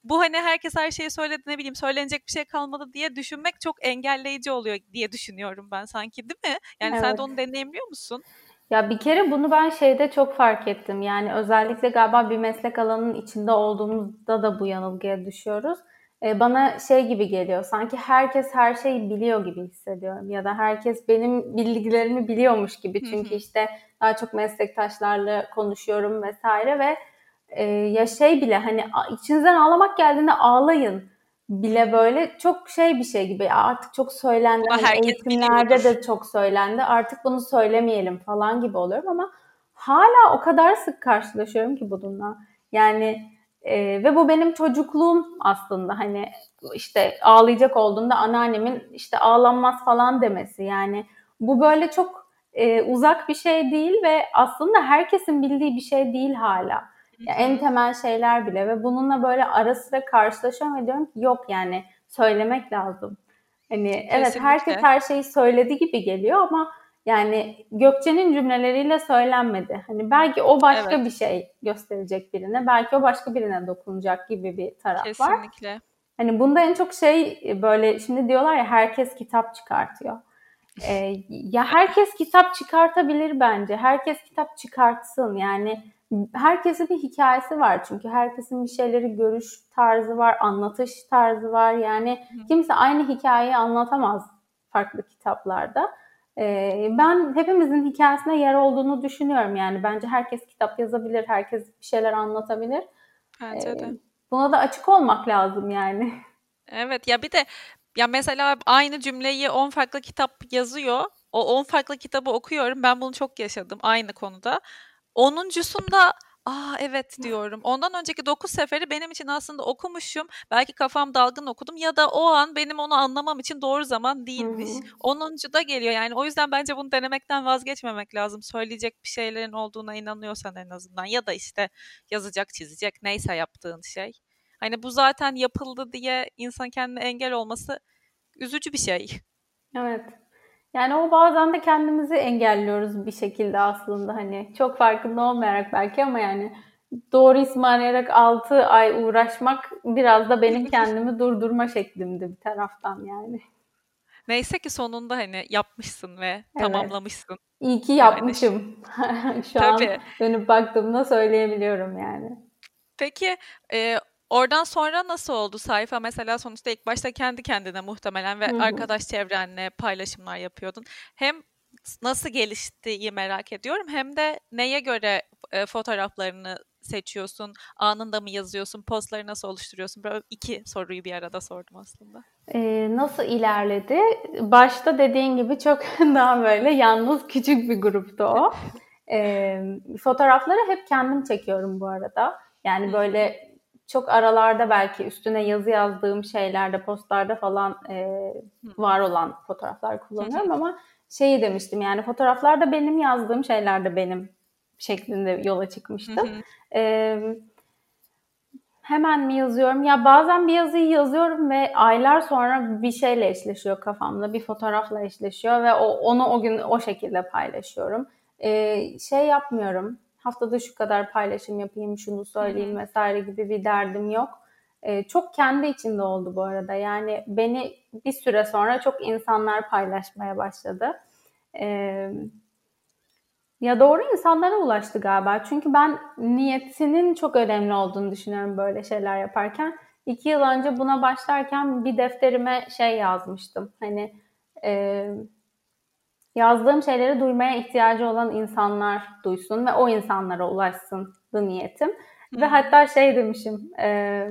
A: bu hani herkes her şeyi söyledi ne bileyim söylenecek bir şey kalmadı diye düşünmek çok engelleyici oluyor diye düşünüyorum ben sanki değil mi? Yani evet. sen de onu deneyimliyor musun?
B: Ya bir kere bunu ben şeyde çok fark ettim. Yani özellikle galiba bir meslek alanının içinde olduğumuzda da bu yanılgıya düşüyoruz. Bana şey gibi geliyor. Sanki herkes her şeyi biliyor gibi hissediyorum. Ya da herkes benim bilgilerimi biliyormuş gibi. Çünkü işte daha çok meslektaşlarla konuşuyorum vesaire ve e, ya şey bile hani içinizden ağlamak geldiğinde ağlayın bile böyle çok şey bir şey gibi artık çok söylendi hani eğitimlerde de çok söylendi artık bunu söylemeyelim falan gibi oluyorum ama hala o kadar sık karşılaşıyorum ki bununla yani e, ve bu benim çocukluğum aslında hani işte ağlayacak olduğunda anneannemin işte ağlanmaz falan demesi yani bu böyle çok e, uzak bir şey değil ve aslında herkesin bildiği bir şey değil hala. Ya en temel şeyler bile ve bununla böyle ara sıra karşılaşıyorum ve diyorum ki yok yani söylemek lazım. Hani Kesinlikle. evet herkes her şeyi söyledi gibi geliyor ama yani Gökçe'nin cümleleriyle söylenmedi. Hani belki o başka evet. bir şey gösterecek birine, belki o başka birine dokunacak gibi bir taraf Kesinlikle. var. Kesinlikle. Hani bunda en çok şey böyle şimdi diyorlar ya herkes kitap çıkartıyor. Ee, ya herkes kitap çıkartabilir bence. Herkes kitap çıkartsın. Yani herkesin bir hikayesi var çünkü herkesin bir şeyleri görüş tarzı var, anlatış tarzı var. Yani kimse aynı hikayeyi anlatamaz farklı kitaplarda. Ee, ben hepimizin hikayesine yer olduğunu düşünüyorum. Yani bence herkes kitap yazabilir, herkes bir şeyler anlatabilir. Bence ee, de. Buna da açık olmak lazım yani.
A: Evet ya bir de ya mesela aynı cümleyi 10 farklı kitap yazıyor. O 10 farklı kitabı okuyorum. Ben bunu çok yaşadım aynı konuda. Onuncusunda Aa evet diyorum. Ondan önceki 9 seferi benim için aslında okumuşum. Belki kafam dalgın okudum ya da o an benim onu anlamam için doğru zaman değilmiş. Onuncu da geliyor. Yani o yüzden bence bunu denemekten vazgeçmemek lazım. Söyleyecek bir şeylerin olduğuna inanıyorsan en azından ya da işte yazacak, çizecek neyse yaptığın şey. Hani bu zaten yapıldı diye insan kendine engel olması üzücü bir şey.
B: Evet. Yani o bazen de kendimizi engelliyoruz bir şekilde aslında hani çok farkında olmayarak belki ama yani doğru ismi arayarak 6 ay uğraşmak biraz da benim kendimi durdurma şeklimdi bir taraftan yani.
A: Neyse ki sonunda hani yapmışsın ve evet. tamamlamışsın.
B: İyi ki yapmışım. Yani. Şu Tabii. an dönüp baktığımda söyleyebiliyorum yani.
A: Peki e, Oradan sonra nasıl oldu sayfa? Mesela sonuçta ilk başta kendi kendine muhtemelen ve Hı-hı. arkadaş çevrenle paylaşımlar yapıyordun. Hem nasıl geliştiği merak ediyorum hem de neye göre e, fotoğraflarını seçiyorsun? Anında mı yazıyorsun? Postları nasıl oluşturuyorsun? Böyle iki soruyu bir arada sordum aslında.
B: Ee, nasıl ilerledi? Başta dediğin gibi çok daha böyle yalnız küçük bir gruptu o. ee, fotoğrafları hep kendim çekiyorum bu arada. Yani böyle çok aralarda belki üstüne yazı yazdığım şeylerde, postlarda falan e, var olan fotoğraflar kullanıyorum ama şeyi demiştim yani fotoğraflarda benim yazdığım şeylerde benim şeklinde yola çıkmıştım. e, hemen mi yazıyorum? Ya bazen bir yazıyı yazıyorum ve aylar sonra bir şeyle eşleşiyor kafamda, bir fotoğrafla eşleşiyor ve o, onu o gün o şekilde paylaşıyorum. E, şey yapmıyorum haftada şu kadar paylaşım yapayım, şunu söyleyeyim vesaire gibi bir derdim yok. Ee, çok kendi içinde oldu bu arada. Yani beni bir süre sonra çok insanlar paylaşmaya başladı. Ee, ya doğru insanlara ulaştı galiba. Çünkü ben niyetinin çok önemli olduğunu düşünüyorum böyle şeyler yaparken. İki yıl önce buna başlarken bir defterime şey yazmıştım. Hani e, yazdığım şeyleri duymaya ihtiyacı olan insanlar duysun ve o insanlara ulaşsın niyetim. Hı. Ve hatta şey demişim, e,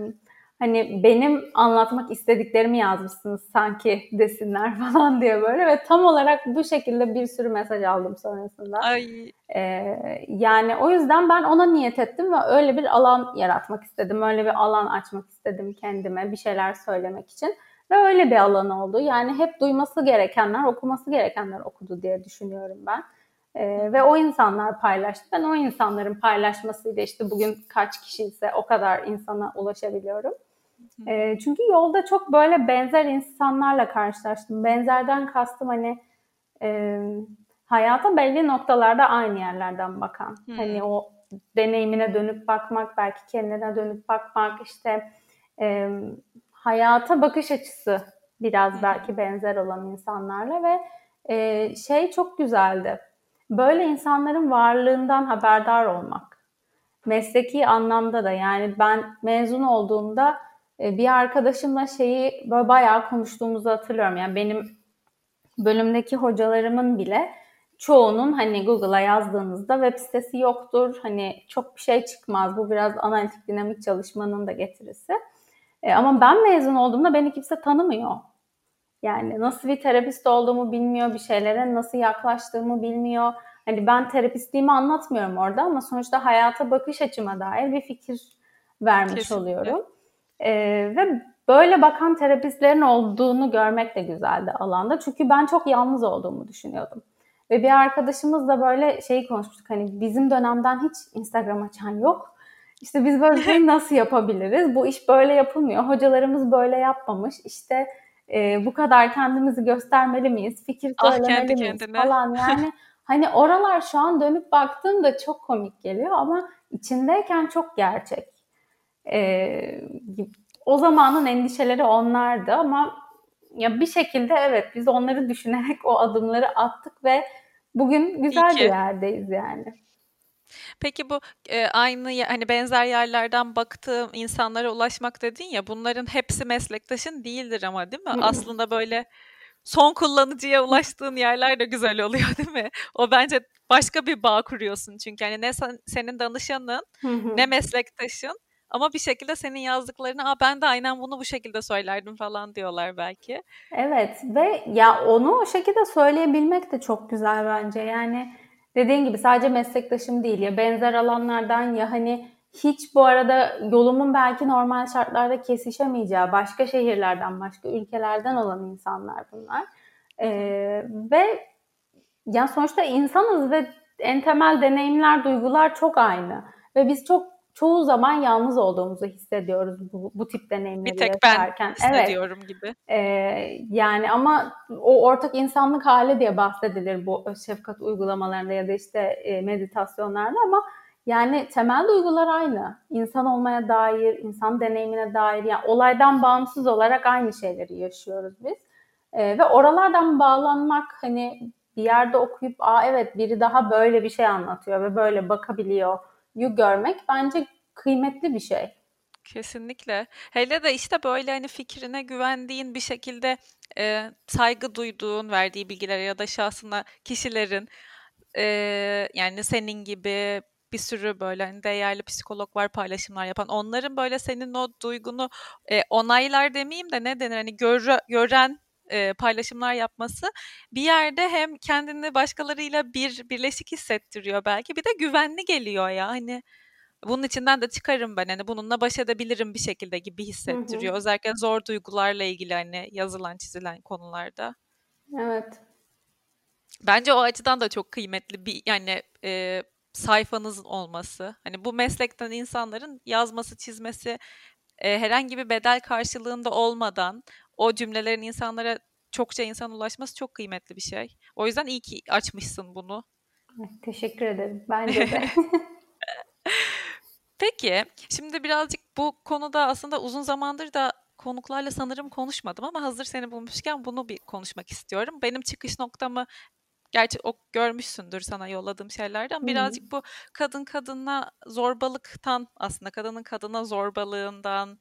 B: hani benim anlatmak istediklerimi yazmışsınız sanki desinler falan diye böyle ve tam olarak bu şekilde bir sürü mesaj aldım sonrasında.
A: Ay.
B: Ee, yani o yüzden ben ona niyet ettim ve öyle bir alan yaratmak istedim. Öyle bir alan açmak istedim kendime bir şeyler söylemek için. Ve öyle bir alan oldu. Yani hep duyması gerekenler, okuması gerekenler okudu diye düşünüyorum ben. Ee, ve o insanlar paylaştı. Ben o insanların paylaşmasıyla işte bugün kaç kişi ise o kadar insana ulaşabiliyorum. E, çünkü yolda çok böyle benzer insanlarla karşılaştım. Benzerden kastım hani e, hayata belli noktalarda aynı yerlerden bakan. Hmm. Hani o deneyimine dönüp bakmak, belki kendine dönüp bakmak, işte e, hayata bakış açısı biraz belki benzer olan insanlarla ve e, şey çok güzeldi. Böyle insanların varlığından haberdar olmak. Mesleki anlamda da yani ben mezun olduğumda e, bir arkadaşımla şeyi böyle bayağı konuştuğumuzu hatırlıyorum. Yani benim bölümdeki hocalarımın bile çoğunun hani Google'a yazdığınızda web sitesi yoktur. Hani çok bir şey çıkmaz. Bu biraz analitik dinamik çalışmanın da getirisi. E, ama ben mezun olduğumda beni kimse tanımıyor. Yani nasıl bir terapist olduğumu bilmiyor, bir şeylere nasıl yaklaştığımı bilmiyor. Hani ben terapistliğimi anlatmıyorum orada ama sonuçta hayata bakış açıma dair bir fikir vermiş Kesinlikle. oluyorum. E, ve böyle bakan terapistlerin olduğunu görmek de güzeldi alanda. Çünkü ben çok yalnız olduğumu düşünüyordum. Ve bir arkadaşımız da böyle şeyi konuşmuştuk. Hani bizim dönemden hiç Instagram açan yok. İşte biz böyle şey nasıl yapabiliriz? Bu iş böyle yapılmıyor. Hocalarımız böyle yapmamış. İşte e, bu kadar kendimizi göstermeli miyiz? Fikir söylemeli ah, miyiz kendine. falan. Yani hani oralar şu an dönüp baktığımda çok komik geliyor ama içindeyken çok gerçek. E, o zamanın endişeleri onlardı ama ya bir şekilde evet biz onları düşünerek o adımları attık ve bugün güzel bir yerdeyiz yani.
A: Peki bu e, aynı hani benzer yerlerden baktığım insanlara ulaşmak dedin ya bunların hepsi meslektaşın değildir ama değil mi? Hı. Aslında böyle son kullanıcıya ulaştığın yerler de güzel oluyor değil mi? O bence başka bir bağ kuruyorsun çünkü hani ne sen, senin danışanın ne meslektaşın ama bir şekilde senin yazdıklarını Aa, ben de aynen bunu bu şekilde söylerdim falan diyorlar belki.
B: Evet ve ya onu o şekilde söyleyebilmek de çok güzel bence. Yani dediğin gibi sadece meslektaşım değil ya benzer alanlardan ya hani hiç bu arada yolumun belki normal şartlarda kesişemeyeceği başka şehirlerden, başka ülkelerden olan insanlar bunlar. Ee, ve yani sonuçta insanız ve en temel deneyimler, duygular çok aynı. Ve biz çok çoğu zaman yalnız olduğumuzu hissediyoruz bu, bu tip deneyimleri
A: Bir tek yaşarken. ben hissediyorum evet. gibi.
B: Ee, yani ama o ortak insanlık hali diye bahsedilir bu şefkat uygulamalarında ya da işte e, meditasyonlarda ama yani temel duygular aynı. İnsan olmaya dair, insan deneyimine dair yani olaydan bağımsız olarak aynı şeyleri yaşıyoruz biz. Ee, ve oralardan bağlanmak hani bir yerde okuyup aa evet biri daha böyle bir şey anlatıyor ve böyle bakabiliyor yu görmek bence kıymetli bir şey.
A: Kesinlikle. Hele de işte böyle hani fikrine güvendiğin bir şekilde e, saygı duyduğun, verdiği bilgilere ya da şahsına kişilerin e, yani senin gibi bir sürü böyle hani değerli psikolog var paylaşımlar yapan. Onların böyle senin o duygunu e, onaylar demeyeyim de ne denir hani gör, gören e, paylaşımlar yapması bir yerde hem kendini başkalarıyla bir birleşik hissettiriyor belki bir de güvenli geliyor ya hani bunun içinden de çıkarım ben hani bununla baş edebilirim bir şekilde gibi hissettiriyor. Hı hı. Özellikle zor duygularla ilgili hani yazılan çizilen konularda.
B: Evet.
A: Bence o açıdan da çok kıymetli bir yani e, sayfanızın olması. Hani bu meslekten insanların yazması, çizmesi e, herhangi bir bedel karşılığında olmadan o cümlelerin insanlara çokça insan ulaşması çok kıymetli bir şey. O yüzden iyi ki açmışsın bunu.
B: Teşekkür ederim. Bence de.
A: Peki, şimdi birazcık bu konuda aslında uzun zamandır da konuklarla sanırım konuşmadım ama hazır seni bulmuşken bunu bir konuşmak istiyorum. Benim çıkış noktamı gerçi o görmüşsündür sana yolladığım şeylerden Hı-hı. birazcık bu kadın kadına zorbalıktan aslında kadının kadına zorbalığından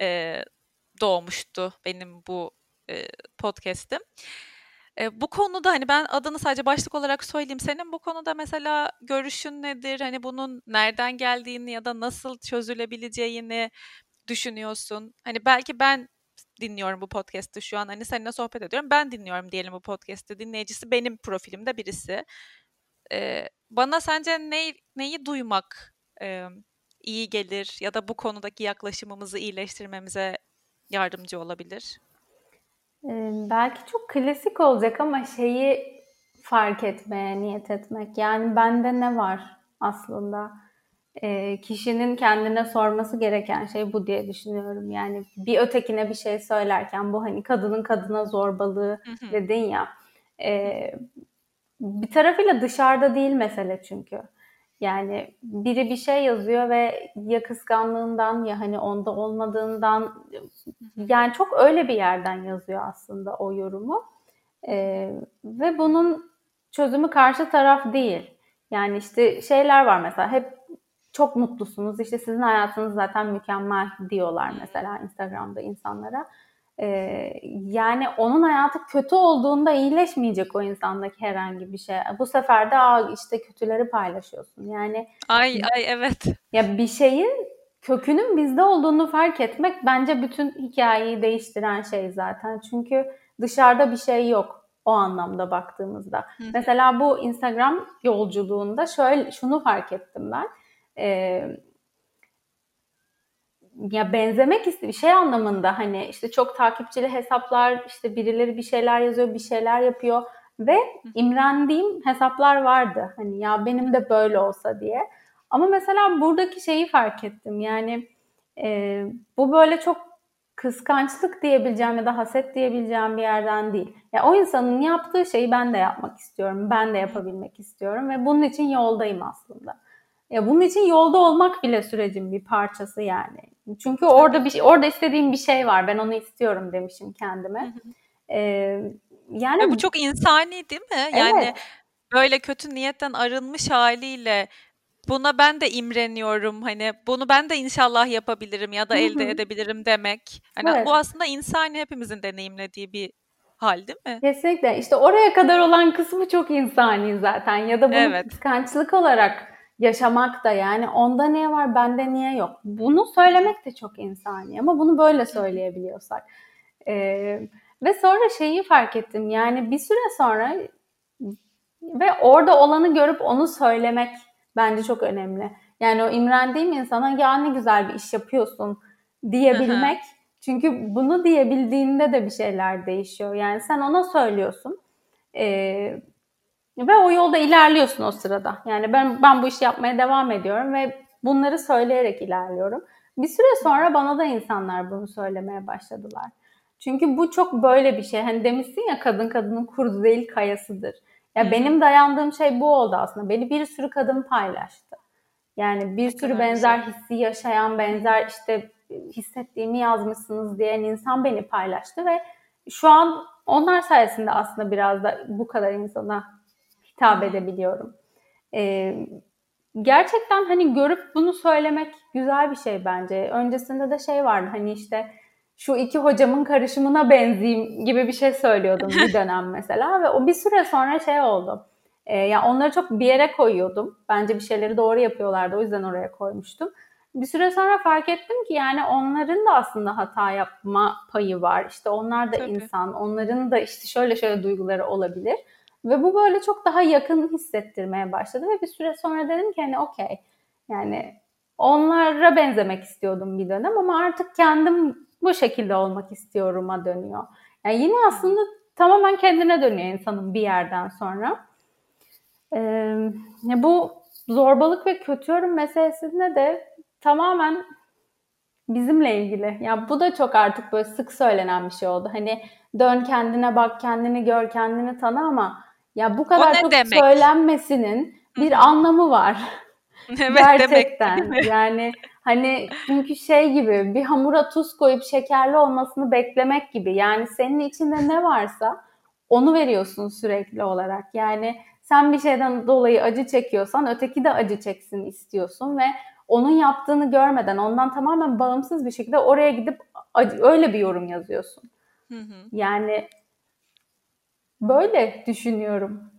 A: e, doğmuştu benim bu e, podcast'im. E, bu konuda hani ben adını sadece başlık olarak söyleyeyim. Senin bu konuda mesela görüşün nedir? Hani bunun nereden geldiğini ya da nasıl çözülebileceğini düşünüyorsun? Hani belki ben dinliyorum bu podcast'ı şu an. Hani seninle sohbet ediyorum. Ben dinliyorum diyelim bu podcast'ı. Dinleyicisi benim profilimde birisi. Ee, bana sence ne, neyi duymak e, iyi gelir ya da bu konudaki yaklaşımımızı iyileştirmemize yardımcı olabilir?
B: Ee, belki çok klasik olacak ama şeyi fark etmeye niyet etmek. Yani bende ne var aslında? Ee, kişinin kendine sorması gereken şey bu diye düşünüyorum. Yani bir ötekine bir şey söylerken bu hani kadının kadına zorbalığı dedin ya. E, bir tarafıyla dışarıda değil mesele çünkü. Yani biri bir şey yazıyor ve ya kıskanlığından ya hani onda olmadığından yani çok öyle bir yerden yazıyor aslında o yorumu. Ee, ve bunun çözümü karşı taraf değil. Yani işte şeyler var mesela hep çok mutlusunuz işte sizin hayatınız zaten mükemmel diyorlar mesela Instagram'da insanlara. Ee, yani onun hayatı kötü olduğunda iyileşmeyecek o insandaki herhangi bir şey. Bu sefer de Aa, işte kötüleri paylaşıyorsun. Yani
A: ay ay evet.
B: Ya bir şeyin kökünün bizde olduğunu fark etmek bence bütün hikayeyi değiştiren şey zaten. Çünkü dışarıda bir şey yok o anlamda baktığımızda. Hı. Mesela bu Instagram yolculuğunda şöyle şunu fark ettim ben. Ee, ya benzemek istiyor şey anlamında hani işte çok takipçili hesaplar işte birileri bir şeyler yazıyor bir şeyler yapıyor ve imrendiğim hesaplar vardı hani ya benim de böyle olsa diye ama mesela buradaki şeyi fark ettim yani e, bu böyle çok kıskançlık diyebileceğim ya da haset diyebileceğim bir yerden değil. Ya o insanın yaptığı şeyi ben de yapmak istiyorum. Ben de yapabilmek istiyorum ve bunun için yoldayım aslında. Ya bunun için yolda olmak bile sürecin bir parçası yani. Çünkü orada bir şey, orada istediğim bir şey var. Ben onu istiyorum demişim kendime. Ee,
A: yani Ve bu çok insani değil mi? Yani evet. böyle kötü niyetten arınmış haliyle buna ben de imreniyorum. Hani bunu ben de inşallah yapabilirim ya da elde edebilirim demek. Hani evet. bu aslında insani hepimizin deneyimlediği bir hal değil mi?
B: Kesinlikle. İşte oraya kadar olan kısmı çok insani zaten ya da bunu evet. kıskançlık olarak yaşamak da yani onda niye var bende niye yok. Bunu söylemek de çok insani ama bunu böyle söyleyebiliyorsak. Ee, ve sonra şeyi fark ettim yani bir süre sonra ve orada olanı görüp onu söylemek bence çok önemli. Yani o imrendiğim insana ya ne güzel bir iş yapıyorsun diyebilmek. Çünkü bunu diyebildiğinde de bir şeyler değişiyor. Yani sen ona söylüyorsun. Ee, ve o yolda ilerliyorsun o sırada. Yani ben ben bu işi yapmaya devam ediyorum ve bunları söyleyerek ilerliyorum. Bir süre sonra bana da insanlar bunu söylemeye başladılar. Çünkü bu çok böyle bir şey. Hani demişsin ya kadın kadının kurdu değil kayasıdır. Ya benim dayandığım şey bu oldu aslında. Beni bir sürü kadın paylaştı. Yani bir sürü benzer hissi yaşayan, benzer işte hissettiğimi yazmışsınız diyen insan beni paylaştı ve şu an onlar sayesinde aslında biraz da bu kadar insana hitap edebiliyorum. Ee, gerçekten hani görüp bunu söylemek güzel bir şey bence. Öncesinde de şey vardı hani işte şu iki hocamın karışımına benzeyeyim gibi bir şey söylüyordum bir dönem mesela ve o bir süre sonra şey oldu. Ee, ya yani onları çok bir yere koyuyordum. Bence bir şeyleri doğru yapıyorlardı o yüzden oraya koymuştum. Bir süre sonra fark ettim ki yani onların da aslında hata yapma payı var. İşte onlar da Tabii. insan, onların da işte şöyle şöyle duyguları olabilir. Ve bu böyle çok daha yakın hissettirmeye başladı ve bir süre sonra dedim ki hani okey yani onlara benzemek istiyordum bir dönem ama artık kendim bu şekilde olmak istiyorum'a dönüyor. Yani yine aslında tamamen kendine dönüyor insanın bir yerden sonra. Ee, bu zorbalık ve kötü yorum meselesinde de tamamen bizimle ilgili. Ya yani bu da çok artık böyle sık söylenen bir şey oldu. Hani dön kendine bak, kendini gör, kendini tanı ama ya bu kadar çok demek? söylenmesinin bir Hı-hı. anlamı var. Evet, Gerçekten. Demek, yani hani çünkü şey gibi bir hamura tuz koyup şekerli olmasını beklemek gibi. Yani senin içinde ne varsa onu veriyorsun sürekli olarak. Yani sen bir şeyden dolayı acı çekiyorsan öteki de acı çeksin istiyorsun ve onun yaptığını görmeden ondan tamamen bağımsız bir şekilde oraya gidip acı, öyle bir yorum yazıyorsun. Hı hı. Yani Böyle düşünüyorum.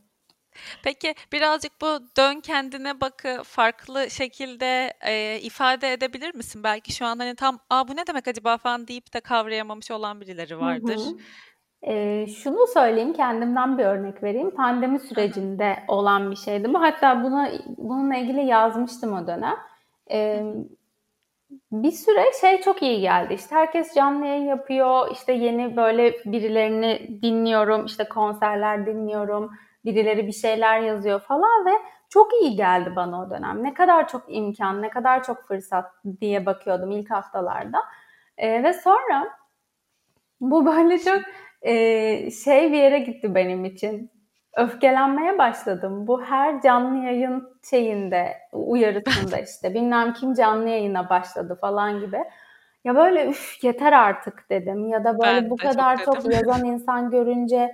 A: Peki birazcık bu dön kendine bakı farklı şekilde e, ifade edebilir misin? Belki şu an hani tam Aa, bu ne demek acaba falan deyip de kavrayamamış olan birileri vardır. Hı hı.
B: E, şunu söyleyeyim, kendimden bir örnek vereyim. Pandemi sürecinde hı hı. olan bir şeydi bu. Hatta buna bununla ilgili yazmıştım o dönem. E, bir süre şey çok iyi geldi. İşte herkes canlı yayın yapıyor. İşte yeni böyle birilerini dinliyorum. İşte konserler dinliyorum birileri bir şeyler yazıyor falan ve çok iyi geldi bana o dönem. Ne kadar çok imkan, ne kadar çok fırsat diye bakıyordum ilk haftalarda. E, ve sonra bu böyle çok e, şey bir yere gitti benim için. Öfkelenmeye başladım. Bu her canlı yayın şeyinde, uyarısında işte bilmem kim canlı yayına başladı falan gibi. Ya böyle üf yeter artık dedim. Ya da böyle ben bu kadar çok, çok yazan insan görünce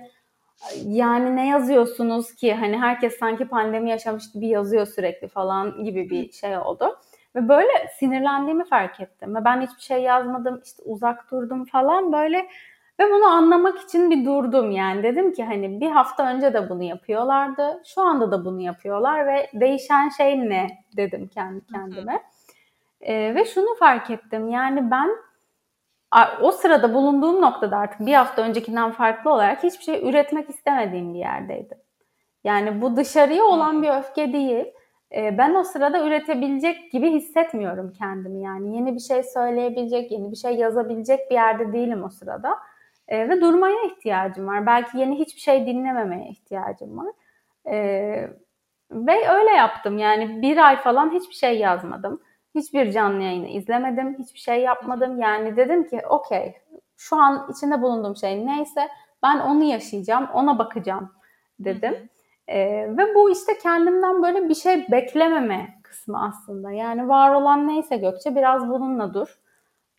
B: yani ne yazıyorsunuz ki hani herkes sanki pandemi yaşamış gibi yazıyor sürekli falan gibi bir şey oldu. Ve böyle sinirlendiğimi fark ettim. Ve ben hiçbir şey yazmadım, işte uzak durdum falan böyle. Ve bunu anlamak için bir durdum yani. Dedim ki hani bir hafta önce de bunu yapıyorlardı. Şu anda da bunu yapıyorlar ve değişen şey ne dedim kendi kendime. Hı hı. Ee, ve şunu fark ettim yani ben o sırada bulunduğum noktada artık bir hafta öncekinden farklı olarak hiçbir şey üretmek istemediğim bir yerdeydim. Yani bu dışarıya olan bir öfke değil. Ee, ben o sırada üretebilecek gibi hissetmiyorum kendimi. Yani yeni bir şey söyleyebilecek, yeni bir şey yazabilecek bir yerde değilim o sırada. Ee, ve durmaya ihtiyacım var. Belki yeni hiçbir şey dinlememeye ihtiyacım var. Ee, ve öyle yaptım. Yani bir ay falan hiçbir şey yazmadım Hiçbir canlı yayını izlemedim, hiçbir şey yapmadım. Yani dedim ki okey şu an içinde bulunduğum şey neyse ben onu yaşayacağım, ona bakacağım dedim. Hı hı. Ee, ve bu işte kendimden böyle bir şey beklememe kısmı aslında. Yani var olan neyse Gökçe biraz bununla dur.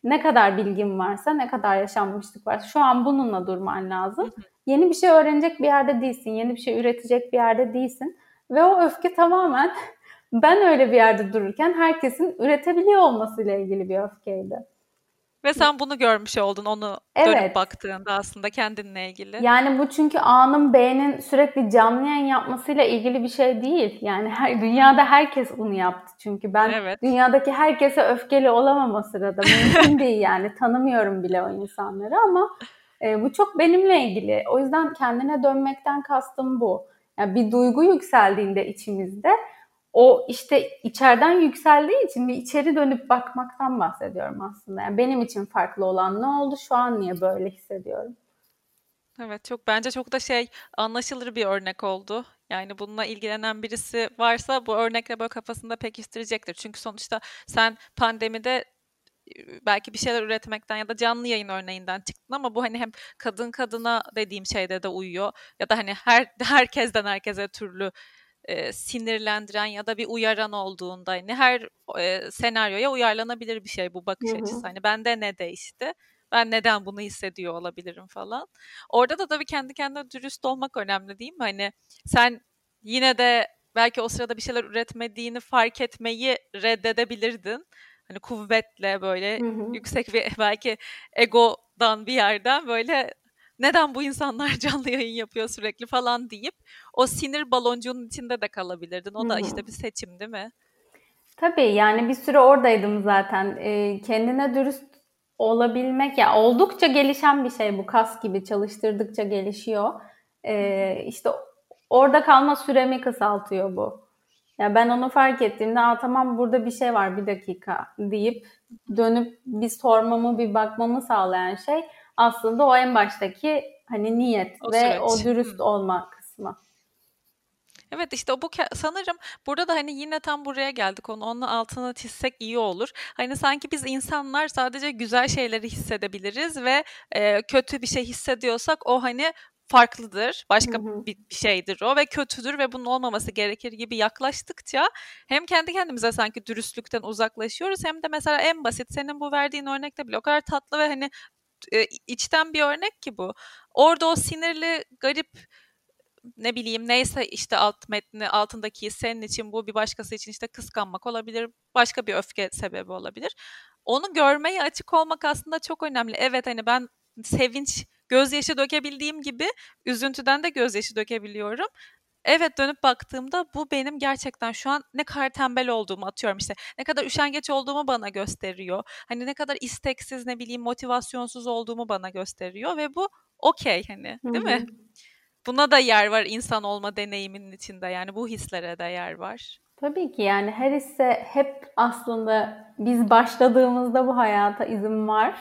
B: Ne kadar bilgin varsa, ne kadar yaşanmışlık varsa şu an bununla durman lazım. Yeni bir şey öğrenecek bir yerde değilsin, yeni bir şey üretecek bir yerde değilsin. Ve o öfke tamamen ben öyle bir yerde dururken herkesin üretebiliyor olmasıyla ilgili bir öfkeydi.
A: Ve sen bunu görmüş oldun onu evet. dönüp baktığında aslında kendinle ilgili.
B: Yani bu çünkü A'nın B'nin sürekli canlı yayın yapmasıyla ilgili bir şey değil. Yani her, dünyada herkes bunu yaptı. Çünkü ben evet. dünyadaki herkese öfkeli olamam o sırada. Mümkün değil yani tanımıyorum bile o insanları ama e, bu çok benimle ilgili. O yüzden kendine dönmekten kastım bu. Yani bir duygu yükseldiğinde içimizde o işte içeriden yükseldiği için bir içeri dönüp bakmaktan bahsediyorum aslında. Yani benim için farklı olan ne oldu? Şu an niye böyle hissediyorum?
A: Evet çok bence çok da şey anlaşılır bir örnek oldu. Yani bununla ilgilenen birisi varsa bu örnekle böyle kafasında pekiştirecektir. Çünkü sonuçta sen pandemide belki bir şeyler üretmekten ya da canlı yayın örneğinden çıktın ama bu hani hem kadın kadına dediğim şeyde de uyuyor ya da hani her herkesten herkese türlü e, sinirlendiren ya da bir uyaran olduğunda hani her e, senaryoya uyarlanabilir bir şey bu bakış Hı-hı. açısı. Hani bende ne değişti? Ben neden bunu hissediyor olabilirim falan. Orada da tabii kendi kendine dürüst olmak önemli değil mi? Hani sen yine de belki o sırada bir şeyler üretmediğini fark etmeyi reddedebilirdin. Hani kuvvetle böyle hı hı. yüksek bir belki egodan bir yerden böyle neden bu insanlar canlı yayın yapıyor sürekli falan deyip o sinir baloncuğunun içinde de kalabilirdin. O da işte bir seçim değil mi?
B: Tabii yani bir süre oradaydım zaten. E, kendine dürüst olabilmek ya oldukça gelişen bir şey bu kas gibi çalıştırdıkça gelişiyor. E, işte orada kalma süremi kısaltıyor bu. Ya ben onu fark ettiğimde Aa, tamam burada bir şey var bir dakika deyip dönüp bir sormamı bir bakmamı sağlayan şey aslında o en baştaki hani niyet o ve süreç. o dürüst olma kısmı.
A: Evet işte o bu sanırım burada da hani yine tam buraya geldik onu onun altına çizsek iyi olur. Hani sanki biz insanlar sadece güzel şeyleri hissedebiliriz ve e, kötü bir şey hissediyorsak o hani farklıdır. Başka hı hı. Bir, bir şeydir o ve kötüdür ve bunun olmaması gerekir gibi yaklaştıkça hem kendi kendimize sanki dürüstlükten uzaklaşıyoruz hem de mesela en basit senin bu verdiğin örnekte bile o kadar tatlı ve hani e, içten bir örnek ki bu. Orada o sinirli, garip ne bileyim neyse işte alt metni altındaki senin için bu bir başkası için işte kıskanmak olabilir. Başka bir öfke sebebi olabilir. Onu görmeye açık olmak aslında çok önemli. Evet hani ben sevinç gözyaşı dökebildiğim gibi üzüntüden de gözyaşı dökebiliyorum. Evet dönüp baktığımda bu benim gerçekten şu an ne kadar tembel olduğumu atıyorum işte. Ne kadar üşengeç olduğumu bana gösteriyor. Hani ne kadar isteksiz ne bileyim motivasyonsuz olduğumu bana gösteriyor ve bu okey hani değil Hı-hı. mi? Buna da yer var insan olma deneyiminin içinde yani bu hislere de yer var.
B: Tabii ki yani her hisse hep aslında biz başladığımızda bu hayata izin var.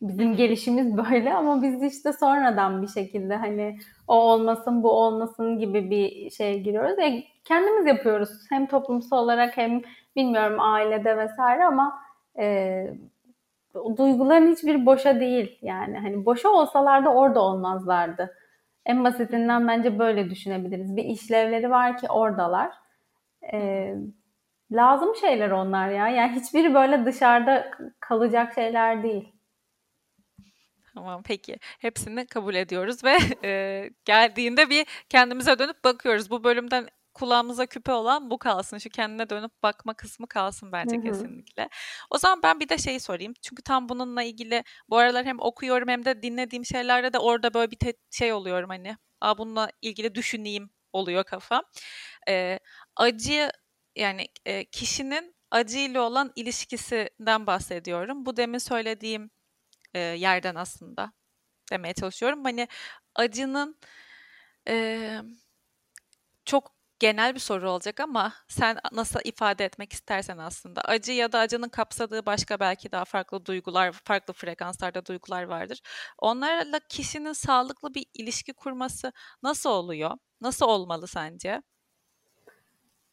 B: Bizim gelişimiz böyle ama biz işte sonradan bir şekilde hani o olmasın bu olmasın gibi bir şey giriyoruz. E, kendimiz yapıyoruz hem toplumsal olarak hem bilmiyorum ailede vesaire ama e, duyguların hiçbir boşa değil yani hani boşa olsalardı orada olmazlardı. En basitinden bence böyle düşünebiliriz. Bir işlevleri var ki oradalar. E, lazım şeyler onlar ya. Yani hiçbiri böyle dışarıda kalacak şeyler değil.
A: Tamam peki. Hepsini kabul ediyoruz ve e, geldiğinde bir kendimize dönüp bakıyoruz. Bu bölümden kulağımıza küpe olan bu kalsın. Şu kendine dönüp bakma kısmı kalsın bence Hı-hı. kesinlikle. O zaman ben bir de şeyi sorayım. Çünkü tam bununla ilgili bu aralar hem okuyorum hem de dinlediğim şeylerde de orada böyle bir te- şey oluyorum hani. Aa bununla ilgili düşüneyim oluyor kafam. Ee, acı yani e, kişinin acıyla olan ilişkisinden bahsediyorum. Bu demin söylediğim e, yerden aslında demeye çalışıyorum. Hani acının e, çok genel bir soru olacak ama sen nasıl ifade etmek istersen aslında acı ya da acının kapsadığı başka belki daha farklı duygular, farklı frekanslarda duygular vardır. Onlarla kişinin sağlıklı bir ilişki kurması nasıl oluyor? Nasıl olmalı sence?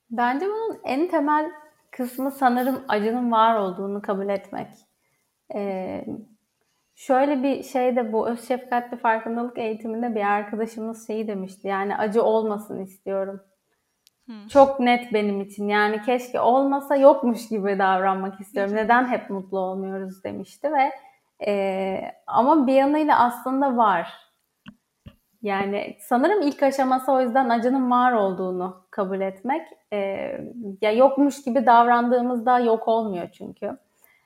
B: Bence bunun en temel kısmı sanırım acının var olduğunu kabul etmek. Ee, şöyle bir şey de bu öz şefkatli farkındalık eğitiminde bir arkadaşımız şeyi demişti. Yani acı olmasın istiyorum. Hmm. Çok net benim için. Yani keşke olmasa yokmuş gibi davranmak istiyorum. Neden hep mutlu olmuyoruz demişti ve e, ama bir yanıyla aslında var. Yani sanırım ilk aşaması o yüzden acının var olduğunu kabul etmek. E, ya yokmuş gibi davrandığımızda yok olmuyor çünkü.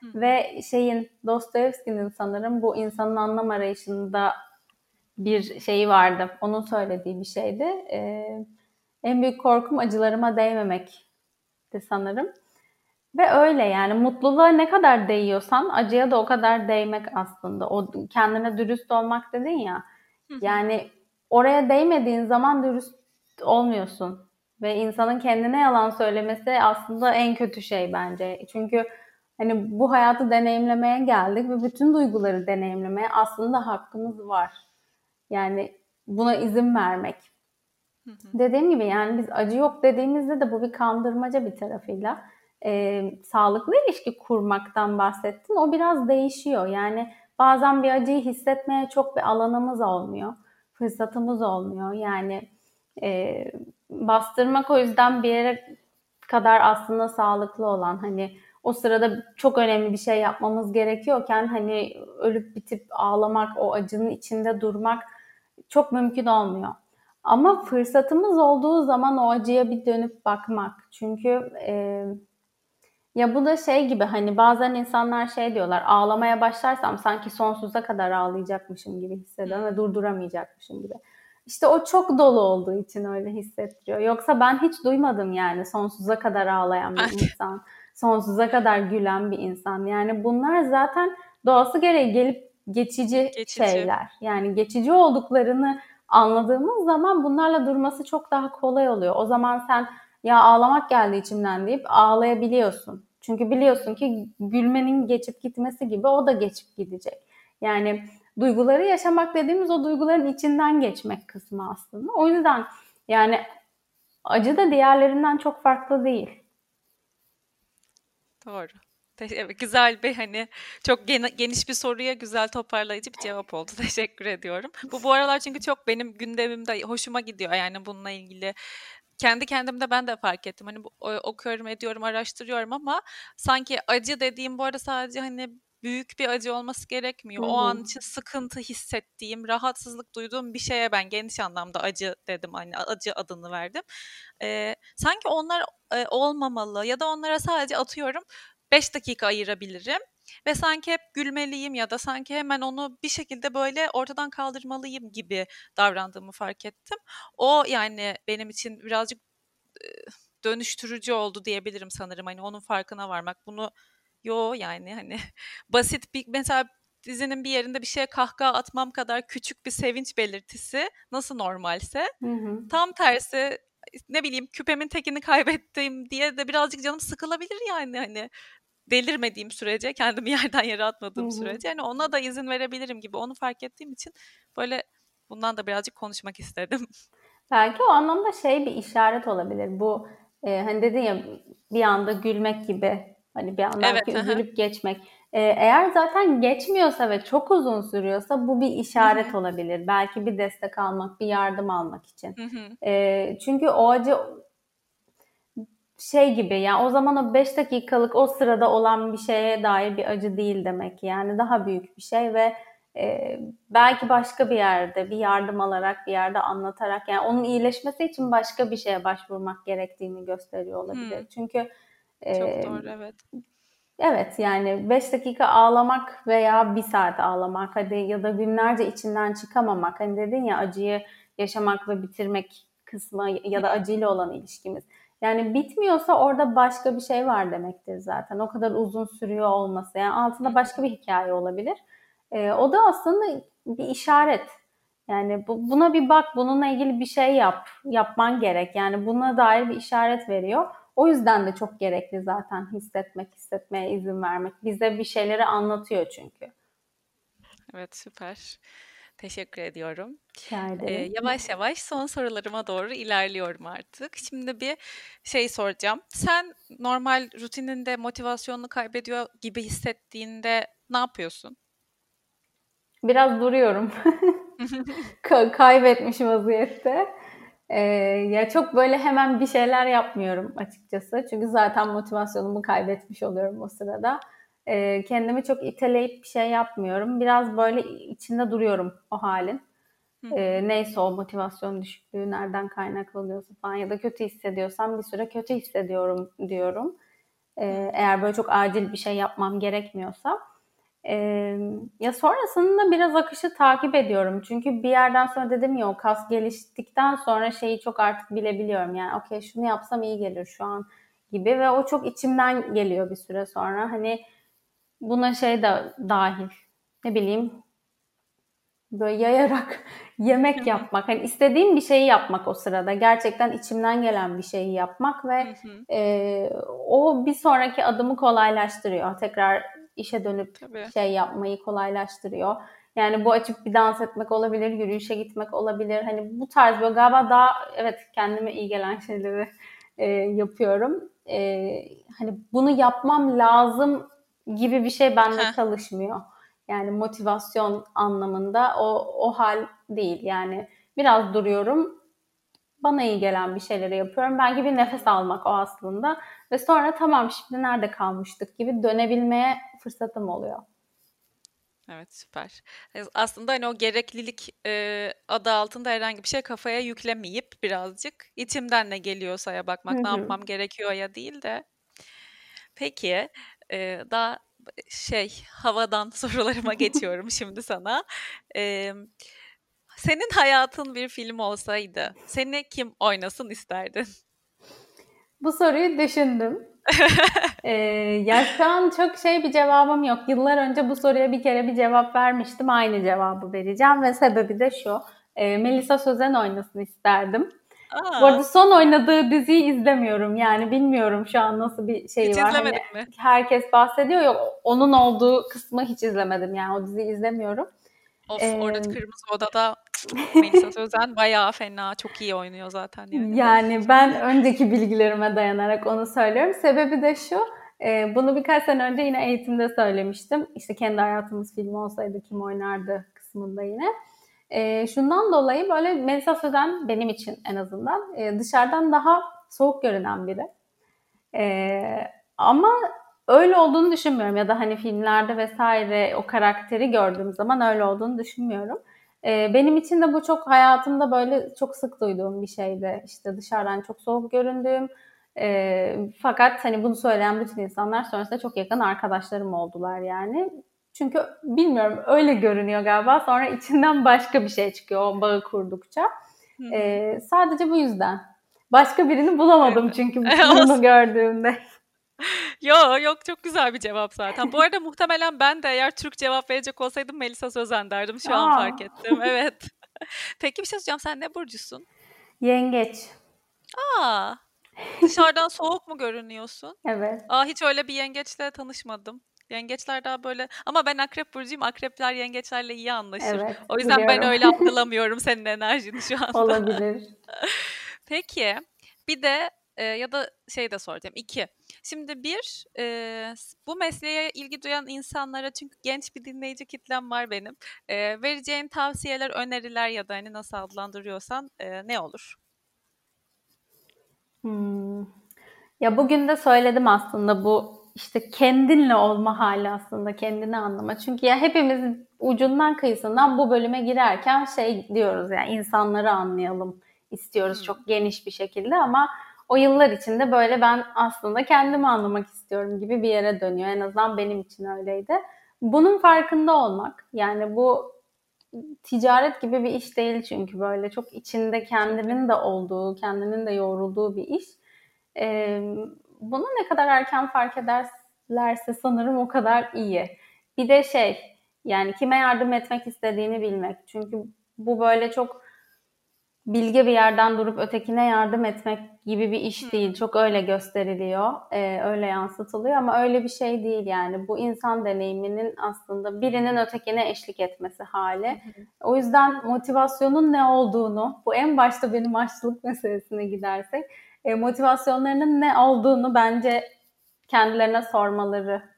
B: Hı. Ve şeyin Dostoyevski'nin sanırım bu insanın anlam arayışında bir şeyi vardı. Onun söylediği bir şeydi. E, en büyük korkum acılarıma değmemekti sanırım. Ve öyle yani mutluluğa ne kadar değiyorsan acıya da o kadar değmek aslında. O kendine dürüst olmak dedin ya. Yani oraya değmediğin zaman dürüst olmuyorsun. Ve insanın kendine yalan söylemesi aslında en kötü şey bence. Çünkü hani bu hayatı deneyimlemeye geldik ve bütün duyguları deneyimlemeye aslında hakkımız var. Yani buna izin vermek. Hı hı. Dediğim gibi yani biz acı yok dediğimizde de bu bir kandırmaca bir tarafıyla. E, sağlıklı ilişki kurmaktan bahsettin. O biraz değişiyor. Yani bazen bir acıyı hissetmeye çok bir alanımız olmuyor fırsatımız olmuyor. Yani e, bastırmak o yüzden bir yere kadar aslında sağlıklı olan hani o sırada çok önemli bir şey yapmamız gerekiyorken hani ölüp bitip ağlamak, o acının içinde durmak çok mümkün olmuyor. Ama fırsatımız olduğu zaman o acıya bir dönüp bakmak. Çünkü e, ya bu da şey gibi hani bazen insanlar şey diyorlar ağlamaya başlarsam sanki sonsuza kadar ağlayacakmışım gibi hissediyorum ve durduramayacakmışım gibi. İşte o çok dolu olduğu için öyle hissettiriyor. Yoksa ben hiç duymadım yani sonsuza kadar ağlayan bir insan, sonsuza kadar gülen bir insan. Yani bunlar zaten doğası gereği gelip geçici, geçici. şeyler. Yani geçici olduklarını anladığımız zaman bunlarla durması çok daha kolay oluyor. O zaman sen ya ağlamak geldi içimden deyip ağlayabiliyorsun. Çünkü biliyorsun ki gülmenin geçip gitmesi gibi o da geçip gidecek. Yani duyguları yaşamak dediğimiz o duyguların içinden geçmek kısmı aslında. O yüzden yani acı da diğerlerinden çok farklı değil.
A: Doğru. Güzel bir hani çok geniş bir soruya güzel toparlayıcı bir cevap oldu. Teşekkür ediyorum. Bu bu aralar çünkü çok benim gündemimde hoşuma gidiyor. Yani bununla ilgili kendi kendimde ben de fark ettim. Hani okuyorum, ediyorum, araştırıyorum ama sanki acı dediğim bu arada sadece hani büyük bir acı olması gerekmiyor. Hı-hı. O an için sıkıntı hissettiğim, rahatsızlık duyduğum bir şeye ben geniş anlamda acı dedim. Hani acı adını verdim. Ee, sanki onlar e, olmamalı ya da onlara sadece atıyorum 5 dakika ayırabilirim. ve sanki hep gülmeliyim ya da sanki hemen onu bir şekilde böyle ortadan kaldırmalıyım gibi davrandığımı fark ettim. O yani benim için birazcık dönüştürücü oldu diyebilirim sanırım. Hani onun farkına varmak. Bunu yo yani hani basit bir mesela dizinin bir yerinde bir şeye kahkaha atmam kadar küçük bir sevinç belirtisi nasıl normalse hı hı. tam tersi ne bileyim küpemin tekini kaybettim diye de birazcık canım sıkılabilir yani hani delirmediğim sürece kendimi yerden yere atmadığım hı hı. sürece yani ona da izin verebilirim gibi onu fark ettiğim için böyle bundan da birazcık konuşmak istedim.
B: Belki o anlamda şey bir işaret olabilir. Bu e, hani dedin ya bir anda gülmek gibi hani bir anda evet, üzülüp geçmek. E, eğer zaten geçmiyorsa ve çok uzun sürüyorsa bu bir işaret Hı-hı. olabilir. Belki bir destek almak, bir yardım almak için. E, çünkü o acı şey gibi yani o zaman o 5 dakikalık o sırada olan bir şeye dair bir acı değil demek yani daha büyük bir şey ve e, belki başka bir yerde bir yardım alarak bir yerde anlatarak yani onun iyileşmesi için başka bir şeye başvurmak gerektiğini gösteriyor olabilir. Hmm. Çünkü
A: çok doğru evet.
B: Evet yani 5 dakika ağlamak veya bir saat ağlamak hadi ya da günlerce içinden çıkamamak hani dedin ya acıyı yaşamak ve bitirmek kısmı ya da acıyla olan ilişkimiz. Yani bitmiyorsa orada başka bir şey var demektir zaten. O kadar uzun sürüyor olması. Yani altında başka bir hikaye olabilir. E, o da aslında bir işaret. Yani bu, buna bir bak, bununla ilgili bir şey yap, yapman gerek. Yani buna dair bir işaret veriyor. O yüzden de çok gerekli zaten hissetmek, hissetmeye izin vermek. Bize bir şeyleri anlatıyor çünkü.
A: Evet süper. Teşekkür ediyorum. Ee, yavaş yavaş son sorularıma doğru ilerliyorum artık. Şimdi bir şey soracağım. Sen normal rutininde motivasyonunu kaybediyor gibi hissettiğinde ne yapıyorsun?
B: Biraz duruyorum. kaybetmiş vaziyette. Ee, ya çok böyle hemen bir şeyler yapmıyorum açıkçası. Çünkü zaten motivasyonumu kaybetmiş oluyorum o sırada. Ee, kendimi çok iteleyip bir şey yapmıyorum. Biraz böyle içinde duruyorum o halin. Ee, neyse o motivasyon düşüklüğü nereden kaynaklanıyorsa falan ya da kötü hissediyorsam bir süre kötü hissediyorum diyorum. Ee, eğer böyle çok acil bir şey yapmam gerekmiyorsa. Ee, ya sonrasında biraz akışı takip ediyorum. Çünkü bir yerden sonra dedim ya o kas geliştikten sonra şeyi çok artık bilebiliyorum. Yani okey şunu yapsam iyi gelir şu an gibi ve o çok içimden geliyor bir süre sonra. Hani buna şey de dahil. Ne bileyim böyle yayarak yemek yapmak. Hani istediğim bir şeyi yapmak o sırada. Gerçekten içimden gelen bir şeyi yapmak ve e, o bir sonraki adımı kolaylaştırıyor. Tekrar işe dönüp Tabii. şey yapmayı kolaylaştırıyor. Yani bu açıp bir dans etmek olabilir, yürüyüşe gitmek olabilir. Hani bu tarz böyle galiba daha evet kendime iyi gelen şeyleri e, yapıyorum. E, hani bunu yapmam lazım gibi bir şey bende Heh. çalışmıyor. Yani motivasyon anlamında o o hal değil. Yani biraz duruyorum. Bana iyi gelen bir şeyleri yapıyorum. Belki bir nefes almak o aslında. Ve sonra tamam şimdi nerede kalmıştık gibi dönebilmeye fırsatım oluyor.
A: Evet süper. Aslında hani o gereklilik e, adı altında herhangi bir şey kafaya yüklemeyip birazcık içimden ne geliyorsa ya bakmak ne yapmam gerekiyor ya değil de. Peki e, daha şey havadan sorularıma geçiyorum şimdi sana. E, senin hayatın bir film olsaydı seni kim oynasın isterdin?
B: Bu soruyu düşündüm. ee, ya şu an çok şey bir cevabım yok. Yıllar önce bu soruya bir kere bir cevap vermiştim. Aynı cevabı vereceğim ve sebebi de şu. E, Melisa Sözen oynasın isterdim. Aa. Bu arada son oynadığı diziyi izlemiyorum. Yani bilmiyorum şu an nasıl bir şey
A: hiç
B: var.
A: Hani, mi?
B: Herkes bahsediyor ya onun olduğu kısmı hiç izlemedim. Yani o diziyi izlemiyorum.
A: Of ee, orada Kırmızı Oda'da Melisa Sözen bayağı fena, çok iyi oynuyor zaten. Yani,
B: yani ben önceki bilgilerime dayanarak onu söylüyorum. Sebebi de şu, e, bunu birkaç sene önce yine eğitimde söylemiştim. İşte kendi hayatımız filmi olsaydı kim oynardı kısmında yine. E, şundan dolayı böyle Melisa Sözen benim için en azından e, dışarıdan daha soğuk görünen biri. E, ama öyle olduğunu düşünmüyorum ya da hani filmlerde vesaire o karakteri gördüğüm zaman öyle olduğunu düşünmüyorum. Ee, benim için de bu çok hayatımda böyle çok sık duyduğum bir şeydi. İşte dışarıdan çok soğuk göründüğüm, E, fakat hani bunu söyleyen bütün insanlar sonrasında çok yakın arkadaşlarım oldular yani. Çünkü bilmiyorum öyle görünüyor galiba. Sonra içinden başka bir şey çıkıyor o bağı kurdukça. E, sadece bu yüzden. Başka birini bulamadım çünkü bunu gördüğümde.
A: Yo yok çok güzel bir cevap zaten. Bu arada muhtemelen ben de eğer Türk cevap verecek olsaydım Melisa Sözen derdim. Şu Aa. an fark ettim. Evet. Peki bir şey soracağım. Sen ne burcusun?
B: Yengeç.
A: Aa. Dışarıdan soğuk mu görünüyorsun?
B: Evet.
A: Aa hiç öyle bir yengeçle tanışmadım. Yengeçler daha böyle ama ben akrep burcuyum. Akrepler yengeçlerle iyi anlaşır. Evet, o yüzden biliyorum. ben öyle algılamıyorum senin enerjini şu anda.
B: Olabilir.
A: Peki bir de e, ya da şey de soracağım. İki. Şimdi bir e, bu mesleğe ilgi duyan insanlara çünkü genç bir dinleyici kitlem var benim. E, vereceğin tavsiyeler, öneriler ya da hani nasıl adlandırıyorsan e, ne olur?
B: Hmm. Ya bugün de söyledim aslında bu işte kendinle olma hali aslında kendini anlama. Çünkü ya hepimiz ucundan kıyısından bu bölüme girerken şey diyoruz yani insanları anlayalım istiyoruz hmm. çok geniş bir şekilde ama o yıllar içinde böyle ben aslında kendimi anlamak istiyorum gibi bir yere dönüyor. En azından benim için öyleydi. Bunun farkında olmak yani bu ticaret gibi bir iş değil çünkü böyle çok içinde kendinin de olduğu, kendinin de yoğrulduğu bir iş. Ee, bunu ne kadar erken fark ederlerse sanırım o kadar iyi. Bir de şey yani kime yardım etmek istediğini bilmek. Çünkü bu böyle çok bilge bir yerden durup ötekine yardım etmek gibi bir iş değil. Çok öyle gösteriliyor, e, öyle yansıtılıyor ama öyle bir şey değil yani. Bu insan deneyiminin aslında birinin ötekine eşlik etmesi hali. O yüzden motivasyonun ne olduğunu, bu en başta benim aşçılık meselesine gidersek, e, motivasyonlarının ne olduğunu bence kendilerine sormaları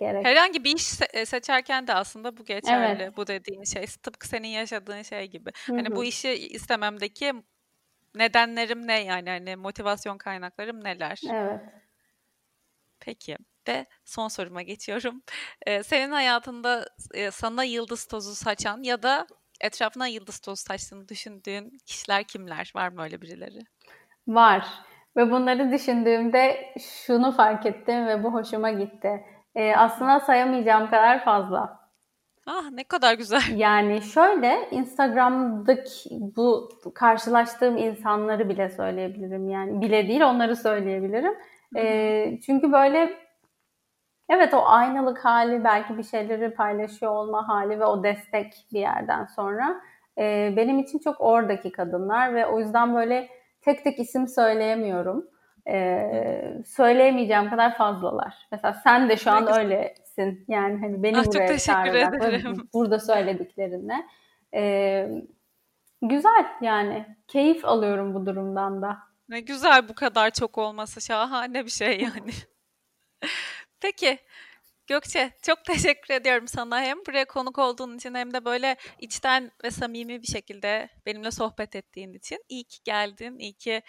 B: gerek.
A: Herhangi bir iş se- seçerken de aslında bu geçerli. Evet. Bu dediğin şey tıpkı senin yaşadığın şey gibi. Hı-hı. Hani bu işi istememdeki nedenlerim ne yani hani motivasyon kaynaklarım neler?
B: Evet.
A: Peki ve son soruma geçiyorum. Ee, senin hayatında e, sana yıldız tozu saçan ya da etrafına yıldız tozu saçtığını düşündüğün kişiler kimler? Var mı öyle birileri?
B: Var. Ve bunları düşündüğümde şunu fark ettim ve bu hoşuma gitti. Ee, aslında sayamayacağım kadar fazla.
A: Ah ne kadar güzel.
B: Yani şöyle Instagram'daki bu karşılaştığım insanları bile söyleyebilirim. Yani bile değil onları söyleyebilirim. Ee, çünkü böyle evet o aynalık hali belki bir şeyleri paylaşıyor olma hali ve o destek bir yerden sonra e, benim için çok oradaki kadınlar ve o yüzden böyle tek tek isim söyleyemiyorum e, söyleyemeyeceğim kadar fazlalar. Mesela sen de şu an Peki. öylesin. Yani hani beni ah, buraya çağırarak burada söylediklerinle. E, güzel yani. Keyif alıyorum bu durumdan da.
A: Ne güzel bu kadar çok olması. Şahane bir şey yani. Peki. Gökçe çok teşekkür ediyorum sana hem buraya konuk olduğun için hem de böyle içten ve samimi bir şekilde benimle sohbet ettiğin için. İyi ki geldin, iyi ki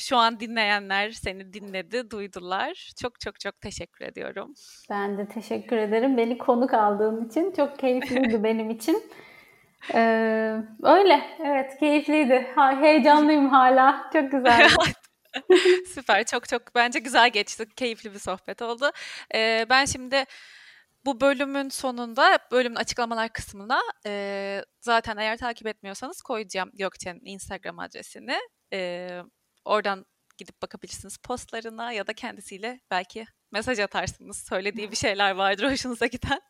A: şu an dinleyenler seni dinledi, duydular. Çok çok çok teşekkür ediyorum.
B: Ben de teşekkür ederim. Beni konuk aldığın için çok keyifliydi benim için. Ee, öyle, evet keyifliydi. Ha, heyecanlıyım hala. Çok güzel.
A: Süper, çok çok bence güzel geçti. Keyifli bir sohbet oldu. Ee, ben şimdi bu bölümün sonunda, bölümün açıklamalar kısmına e, zaten eğer takip etmiyorsanız koyacağım Gökçe'nin Instagram adresini. E, Oradan gidip bakabilirsiniz postlarına ya da kendisiyle belki mesaj atarsınız. Söylediği bir şeyler vardır hoşunuza giden.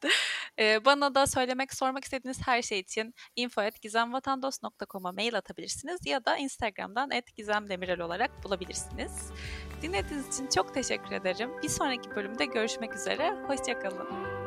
A: Ee, bana da söylemek, sormak istediğiniz her şey için info.gizemvatandos.com'a mail atabilirsiniz ya da Instagram'dan @gizemdemirel olarak bulabilirsiniz. Dinlediğiniz için çok teşekkür ederim. Bir sonraki bölümde görüşmek üzere. Hoşçakalın.